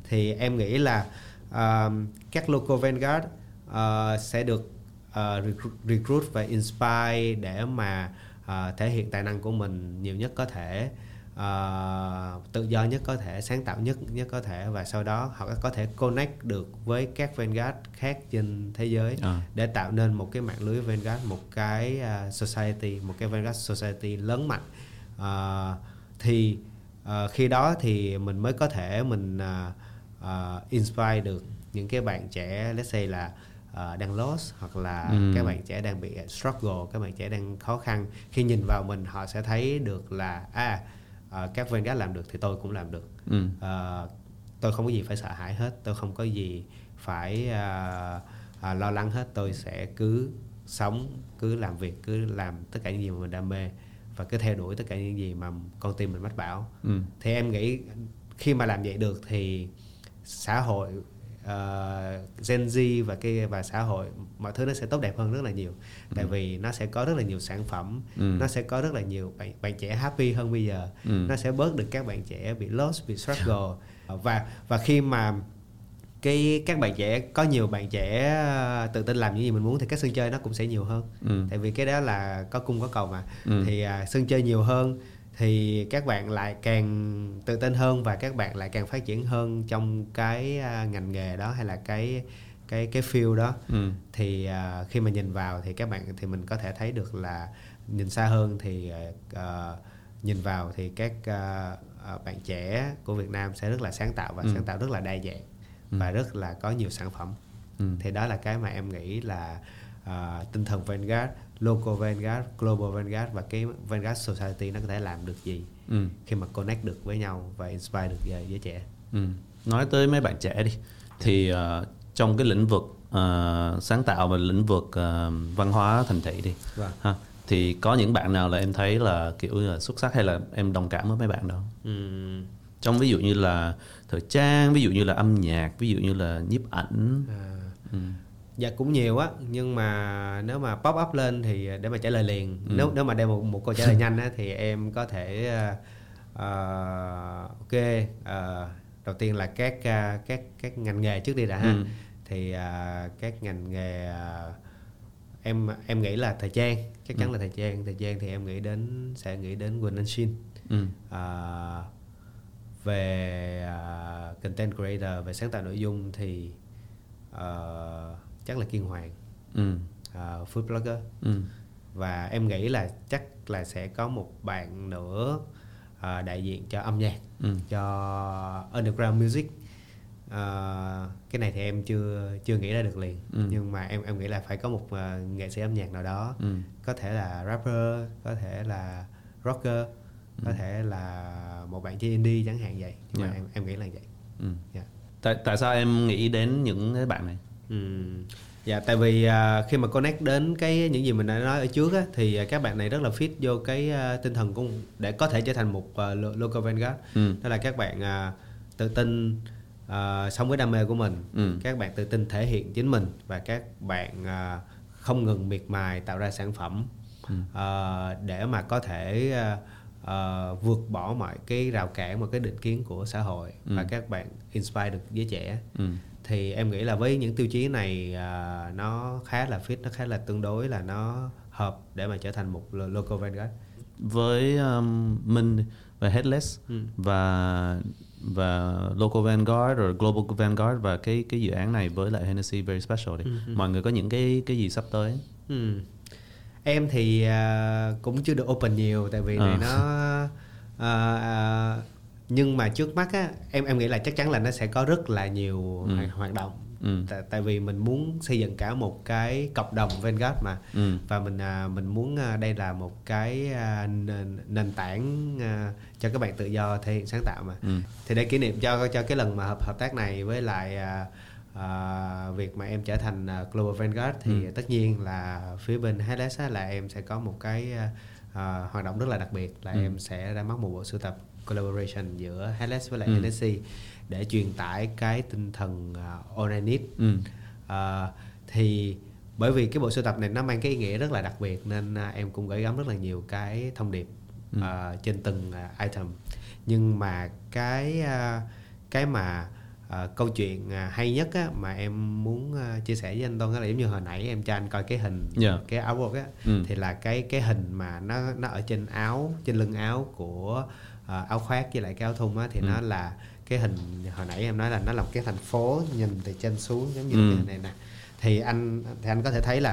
Thì em nghĩ là à, các local vanguard à, sẽ được à, recruit, recruit và inspire để mà à, thể hiện tài năng của mình. Nhiều nhất có thể uh, tự do nhất có thể sáng tạo nhất nhất có thể. Và sau đó họ có thể connect được với các Vanguard khác trên thế giới À. để tạo nên một cái mạng lưới Vanguard một cái uh, society một cái Vanguard society lớn mạnh. Uh, thì uh, khi đó thì mình mới có thể mình uh, uh, inspire được những cái bạn trẻ let's say là uh, đang lost hoặc là Ừ. các bạn trẻ đang bị struggle các bạn trẻ đang khó khăn khi nhìn vào mình họ sẽ thấy được là à uh, các Vanguard làm được thì tôi cũng làm được Ừ. Ờ, tôi không có gì phải sợ hãi hết tôi không có gì phải à, à, lo lắng hết tôi sẽ cứ sống cứ làm việc cứ làm tất cả những gì mà mình đam mê và cứ theo đuổi tất cả những gì mà con tim mình mách bảo Ừ. thì em nghĩ khi mà làm vậy được thì xã hội ờ, Gen Z và cái và xã hội mọi thứ nó sẽ tốt đẹp hơn rất là nhiều tại vì nó sẽ có rất là nhiều sản phẩm Ừ. nó sẽ có rất là nhiều bạn, bạn trẻ happy hơn bây giờ Ừ. nó sẽ bớt được các bạn trẻ bị lost bị struggle và và khi mà cái các bạn trẻ có nhiều bạn trẻ ờ, tự tin làm những gì mình muốn thì các sân chơi nó cũng sẽ nhiều hơn Ừ. tại vì cái đó là có cung có cầu mà Ừ. thì à, sân chơi nhiều hơn thì các bạn lại càng tự tin hơn và các bạn lại càng phát triển hơn trong cái à, ngành nghề đó hay là cái cái cái field đó Ừ. thì à, khi mà nhìn vào thì các bạn thì mình có thể thấy được là nhìn xa hơn thì à, nhìn vào thì các à, bạn trẻ của Việt Nam sẽ rất là sáng tạo và Ừ. sáng tạo rất là đa dạng và rất là có nhiều sản phẩm Ừ. thì đó là cái mà em nghĩ là à, tinh thần Vanguard, local Vanguard, global Vanguard và cái Vanguard Society nó có thể làm được gì Ừ. khi mà connect được với nhau và inspire được giới, giới trẻ. Ừ. Nói tới mấy bạn trẻ đi thì ờ, trong cái lĩnh vực ờ, sáng tạo và lĩnh vực ờ, văn hóa thành thị đi Vâng. ha thì có những bạn nào là em thấy là kiểu là xuất sắc hay là em đồng cảm với mấy bạn đó Ừm, trong ví dụ như là thời trang ví dụ như là âm nhạc ví dụ như là nhiếp ảnh à, ừ. Dạ cũng nhiều á. Nhưng mà nếu mà pop up lên thì để mà trả lời liền. Nếu nếu mà đem một một câu trả lời nhanh á thì em có thể ờ, ok ờ, đầu tiên là các ờ, các các ngành nghề trước đi đã ha. Ừ. thì ờ, các ngành nghề ờ, em em nghĩ là thời trang chắc chắn là thời trang. Thời trang thì em nghĩ đến sẽ nghĩ đến Quỳnh Anh Shin Ừ. Về à, content creator về sáng tạo nội dung thì à, chắc là Kiên Hoàng Ừ. à, food blogger Ừ. và em nghĩ là chắc là sẽ có một bạn nữa à, đại diện cho âm nhạc Ừ. cho underground music à, cái này thì em chưa chưa nghĩ ra được liền Ừ. nhưng mà em em nghĩ là phải có một à, nghệ sĩ âm nhạc nào đó Ừ. có thể là rapper có thể là rocker có thể là một bạn chơi indie chẳng hạn vậy nhưng mà Yeah. em em nghĩ là vậy Ừ. yeah. tại tại sao em nghĩ đến những cái bạn này Ừm, Dạ tại vì à, khi mà connect đến cái những gì mình đã nói ở trước á, thì à, các bạn này rất là fit vô cái à, tinh thần của để có thể trở thành một à, lo- local vanguard Ừ. đó là các bạn à, tự tin à, sống với đam mê của mình Ừ. các bạn tự tin thể hiện chính mình và các bạn à, không ngừng miệt mài tạo ra sản phẩm Ừ. à, để mà có thể à, à, vượt bỏ mọi cái rào cản và cái định kiến của xã hội và Ừ. các bạn inspire được giới trẻ Ừ. thì em nghĩ là với những tiêu chí này à, nó khá là fit nó khá là tương đối là nó hợp để mà trở thành một lo- local vanguard với um, Minh và Headless Ừ. và và local vanguard rồi global vanguard và cái cái dự án này với lại Hennessy very special đi Ừ, mọi người có những cái cái gì sắp tới Ừ. em thì à, cũng chưa được open nhiều tại vì này Ờ. nó à, à, nhưng mà trước mắt á em em nghĩ là chắc chắn là nó sẽ có rất là nhiều Ừ. hoạt- động Ừ. tại, tại vì mình muốn xây dựng cả một cái cộng đồng Vanguard mà Ừ. và mình à, mình muốn à, đây là một cái à, nền, nền tảng à, cho các bạn tự do thể hiện sáng tạo mà Ừ. thì để kỷ niệm cho cho cái lần mà hợp hợp tác này với lại à, à, việc mà em trở thành à, global vanguard thì Ừ. tất nhiên là phía bên HLS á, là em sẽ có một cái à, hoạt động rất là đặc biệt là Ừ. em sẽ ra mắt một bộ sưu tập collaboration giữa HLS với lại Ừ. NSC để truyền tải cái tinh thần uh, I need Ừ. À, thì bởi vì cái bộ sưu tập này nó mang cái ý nghĩa rất là đặc biệt nên à, em cũng gửi gắm rất là nhiều cái thông điệp Ừ. à, trên từng à, item nhưng mà cái à, cái mà à, câu chuyện à, hay nhất á, mà em muốn à, chia sẻ với anh Tôn là giống như hồi nãy em cho anh coi cái hình Yeah. cái áo á Ừ. thì là cái cái hình mà nó nó ở trên áo trên lưng áo của uh, áo khoác với lại cái áo thun á thì ừ. nó là cái hình hồi nãy em nói là nó là một cái thành phố nhìn từ trên xuống giống như ừ. cái hình này nè thì anh thì anh có thể thấy là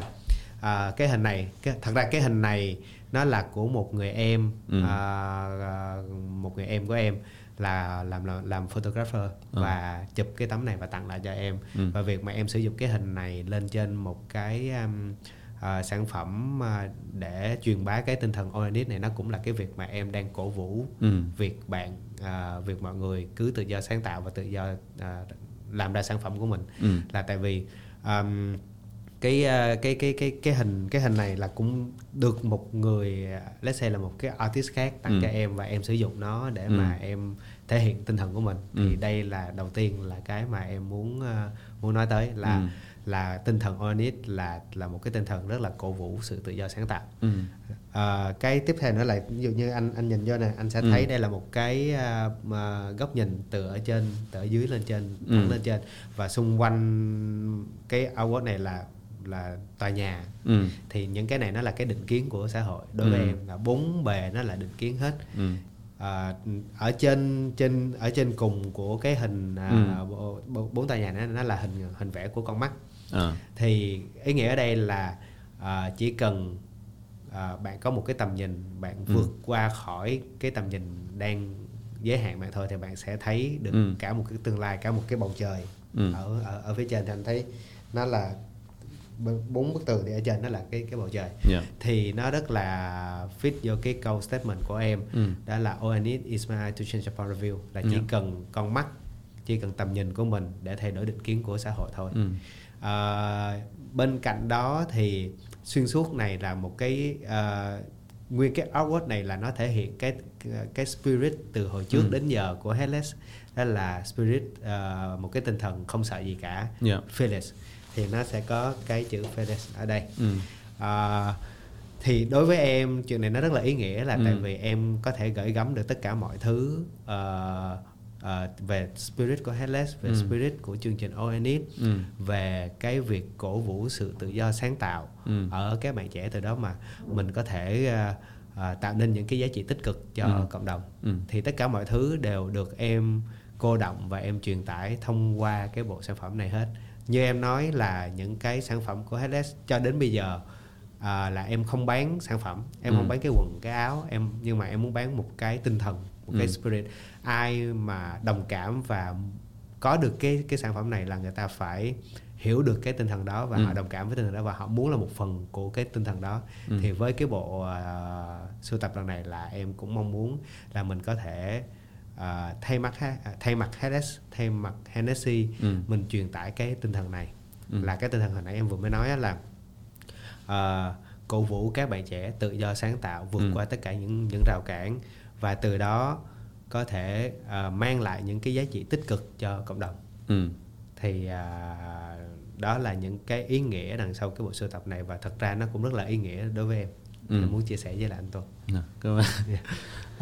uh, cái hình này cái, thật ra cái hình này nó là của một người em ừ. uh, một người em của em là làm làm, làm photographer ừ. và chụp cái tấm này và tặng lại cho em ừ. và việc mà em sử dụng cái hình này lên trên một cái um, uh, sản phẩm uh, để truyền bá cái tinh thần organic này nó cũng là cái việc mà em đang cổ vũ ừ. việc bạn uh, việc mọi người cứ tự do sáng tạo và tự do uh, làm ra sản phẩm của mình ừ. là tại vì um, cái cái cái cái cái hình cái hình này là cũng được một người let's say là một cái artist khác tặng ừ. cho em và em sử dụng nó để ừ. mà em thể hiện tinh thần của mình ừ. thì đây là đầu tiên là cái mà em muốn muốn nói tới là ừ là tinh thần Oanis là là một cái tinh thần rất là cổ vũ sự tự do sáng tạo ừ. à, cái tiếp theo nữa là ví dụ như anh anh nhìn vô này anh sẽ ừ. thấy đây là một cái uh, góc nhìn từ ở trên từ ở dưới lên trên ừ. thẳng lên trên và xung quanh cái award này là là tòa nhà ừ. thì những cái này nó là cái định kiến của xã hội đối với ừ. em là bốn bề nó là định kiến hết ừ à, ở trên trên ở trên cùng của cái hình à, ừ. bốn tòa nhà này nó là hình hình vẽ của con mắt à. thì ý nghĩa ở đây là à, chỉ cần à, bạn có một cái tầm nhìn bạn ừ. vượt qua khỏi cái tầm nhìn đang giới hạn bạn thôi thì bạn sẽ thấy được ừ. cả một cái tương lai cả một cái bầu trời ừ. ở, ở ở phía trên thì anh thấy nó là bốn bức tường thì ở trên nó là cái cái bầu trời yeah. Dạ. thì nó rất là fit vô cái câu statement của em ừ. đó là all I need is my eye to change the point of view là chỉ yeah. Dạ. cần con mắt chỉ cần tầm nhìn của mình để thay đổi định kiến của xã hội thôi ừ. À, bên cạnh đó thì xuyên suốt này là một cái uh, nguyên cái artwork này là nó thể hiện cái cái spirit từ hồi trước ừ. đến giờ của Headless đó là spirit uh, một cái tinh thần không sợ gì cả yeah. Dạ. fearless thì nó sẽ có cái chữ FedEx ở đây ừ. à, thì đối với em chuyện này nó rất là ý nghĩa là ừ. tại vì em có thể gửi gắm được tất cả mọi thứ uh, uh, về spirit của Headless, về ừ. spirit của chương trình ONIT, ừ. về cái việc cổ vũ sự tự do sáng tạo ừ. ở các bạn trẻ từ đó mà mình có thể uh, uh, tạo nên những cái giá trị tích cực cho ừ. cộng đồng. Ừ. Thì tất cả mọi thứ đều được em cô động và em truyền tải thông qua cái bộ sản phẩm này hết như em nói là những cái sản phẩm của HLS cho đến bây giờ à, là em không bán sản phẩm em ừ. không bán cái quần cái áo em nhưng mà em muốn bán một cái tinh thần một ừ. cái spirit ai mà đồng cảm và có được cái cái sản phẩm này là người ta phải hiểu được cái tinh thần đó và ừ. họ đồng cảm với tinh thần đó và họ muốn là một phần của cái tinh thần đó ừ. thì với cái bộ uh, sưu tập lần này là em cũng mong muốn là mình có thể uh, thay mặt uh, thay mặt Hades thay mặt Hennessy ừ. mình truyền tải cái tinh thần này ừ. là cái tinh thần hồi nãy em vừa mới nói là uh, cổ vũ các bạn trẻ tự do sáng tạo vượt ừ. qua tất cả những những rào cản và từ đó có thể uh, mang lại những cái giá trị tích cực cho cộng đồng ừ. thì uh, đó là những cái ý nghĩa đằng sau cái bộ sưu tập này và thật ra nó cũng rất là ý nghĩa đối với em ừ. em muốn chia sẻ với lại anh. À, cảm ơn. Yeah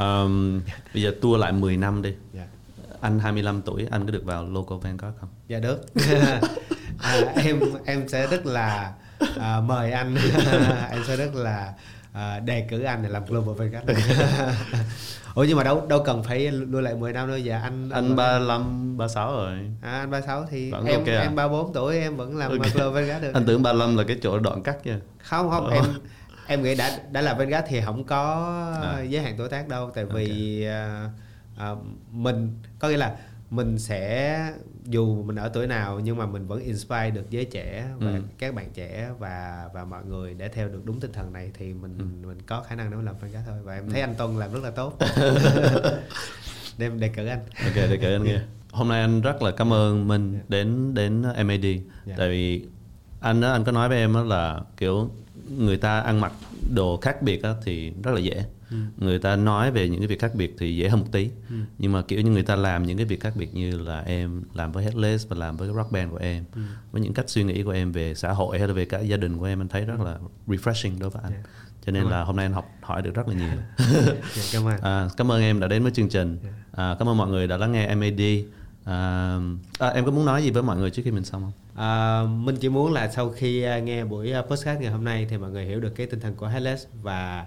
um, bây giờ tua lại 10 năm đi yeah. Dạ. anh 25 tuổi anh có được vào local Vanguard không dạ được à, em em sẽ rất là à, mời anh em sẽ rất là à, đề cử anh để làm global Vanguard Ủa nhưng mà đâu đâu cần phải lui lại 10 năm đâu giờ anh anh 35 36 rồi. À anh 36 thì vẫn em okay à? em 34 tuổi em vẫn làm okay. Global Vanguard được. Anh tưởng 35 là cái chỗ đoạn cắt nha. Không không em em nghĩ đã đã là Vanguard thì không có à. giới hạn tuổi tác đâu tại vì okay. uh, uh, mình có nghĩa là mình sẽ dù mình ở tuổi nào nhưng mà mình vẫn inspire được giới trẻ và ừ. các bạn trẻ và và mọi người để theo được đúng tinh thần này thì mình ừ. mình có khả năng để làm Vanguard thôi và em thấy ừ. anh Tuân làm rất là tốt đem đề cử anh ok đề cử anh nghe hôm nay anh rất là cảm ơn mình yeah. đến đến MAD yeah. tại vì anh đó anh có nói với em đó là kiểu người ta ăn mặc đồ khác biệt á, thì rất là dễ ừ. người ta nói về những cái việc khác biệt thì dễ hơn một tí ừ. nhưng mà kiểu như người ta làm những cái việc khác biệt như là em làm với Headless và làm với cái rock band của em ừ. với những cách suy nghĩ của em về xã hội hay là về cả gia đình của em anh thấy rất là refreshing đối với anh yeah. cho nên cảm là ơn. hôm nay anh học hỏi được rất là nhiều yeah, cảm ơn à, cảm ơn em đã đến với chương trình yeah. à, cảm ơn mọi người đã lắng nghe MAD à, à, em có muốn nói gì với mọi người trước khi mình xong không À, mình chỉ muốn là sau khi à, nghe buổi à, podcast ngày hôm nay thì mọi người hiểu được cái tinh thần của Hellas và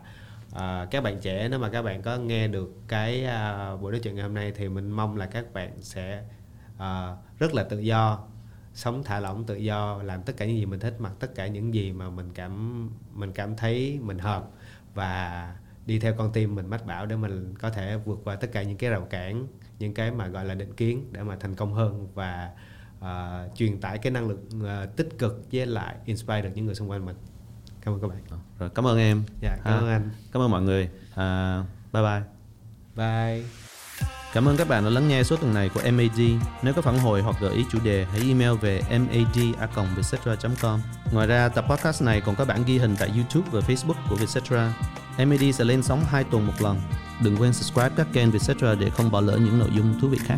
à, các bạn trẻ nếu mà các bạn có nghe được cái à, buổi nói chuyện ngày hôm nay thì mình mong là các bạn sẽ à, rất là tự do sống thả lỏng tự do làm tất cả những gì mình thích mặc tất cả những gì mà mình cảm mình cảm thấy mình hợp và đi theo con tim mình mách bảo để mình có thể vượt qua tất cả những cái rào cản những cái mà gọi là định kiến để mà thành công hơn và uh, truyền tải cái năng lượng uh, à, tích cực với lại inspire được những người xung quanh mình cảm ơn các bạn rồi cảm ơn em dạ cảm À, ơn anh cảm ơn mọi người à, bye bye bye Cảm ơn các bạn đã lắng nghe số tuần này của MAD. Nếu có phản hồi hoặc gợi ý chủ đề, hãy email về mad.vietcetera.com. Ngoài ra, tập podcast này còn có bản ghi hình tại YouTube và Facebook của Vietcetera. MAD sẽ lên sóng 2 tuần một lần. Đừng quên subscribe các kênh Vietcetera để không bỏ lỡ những nội dung thú vị khác.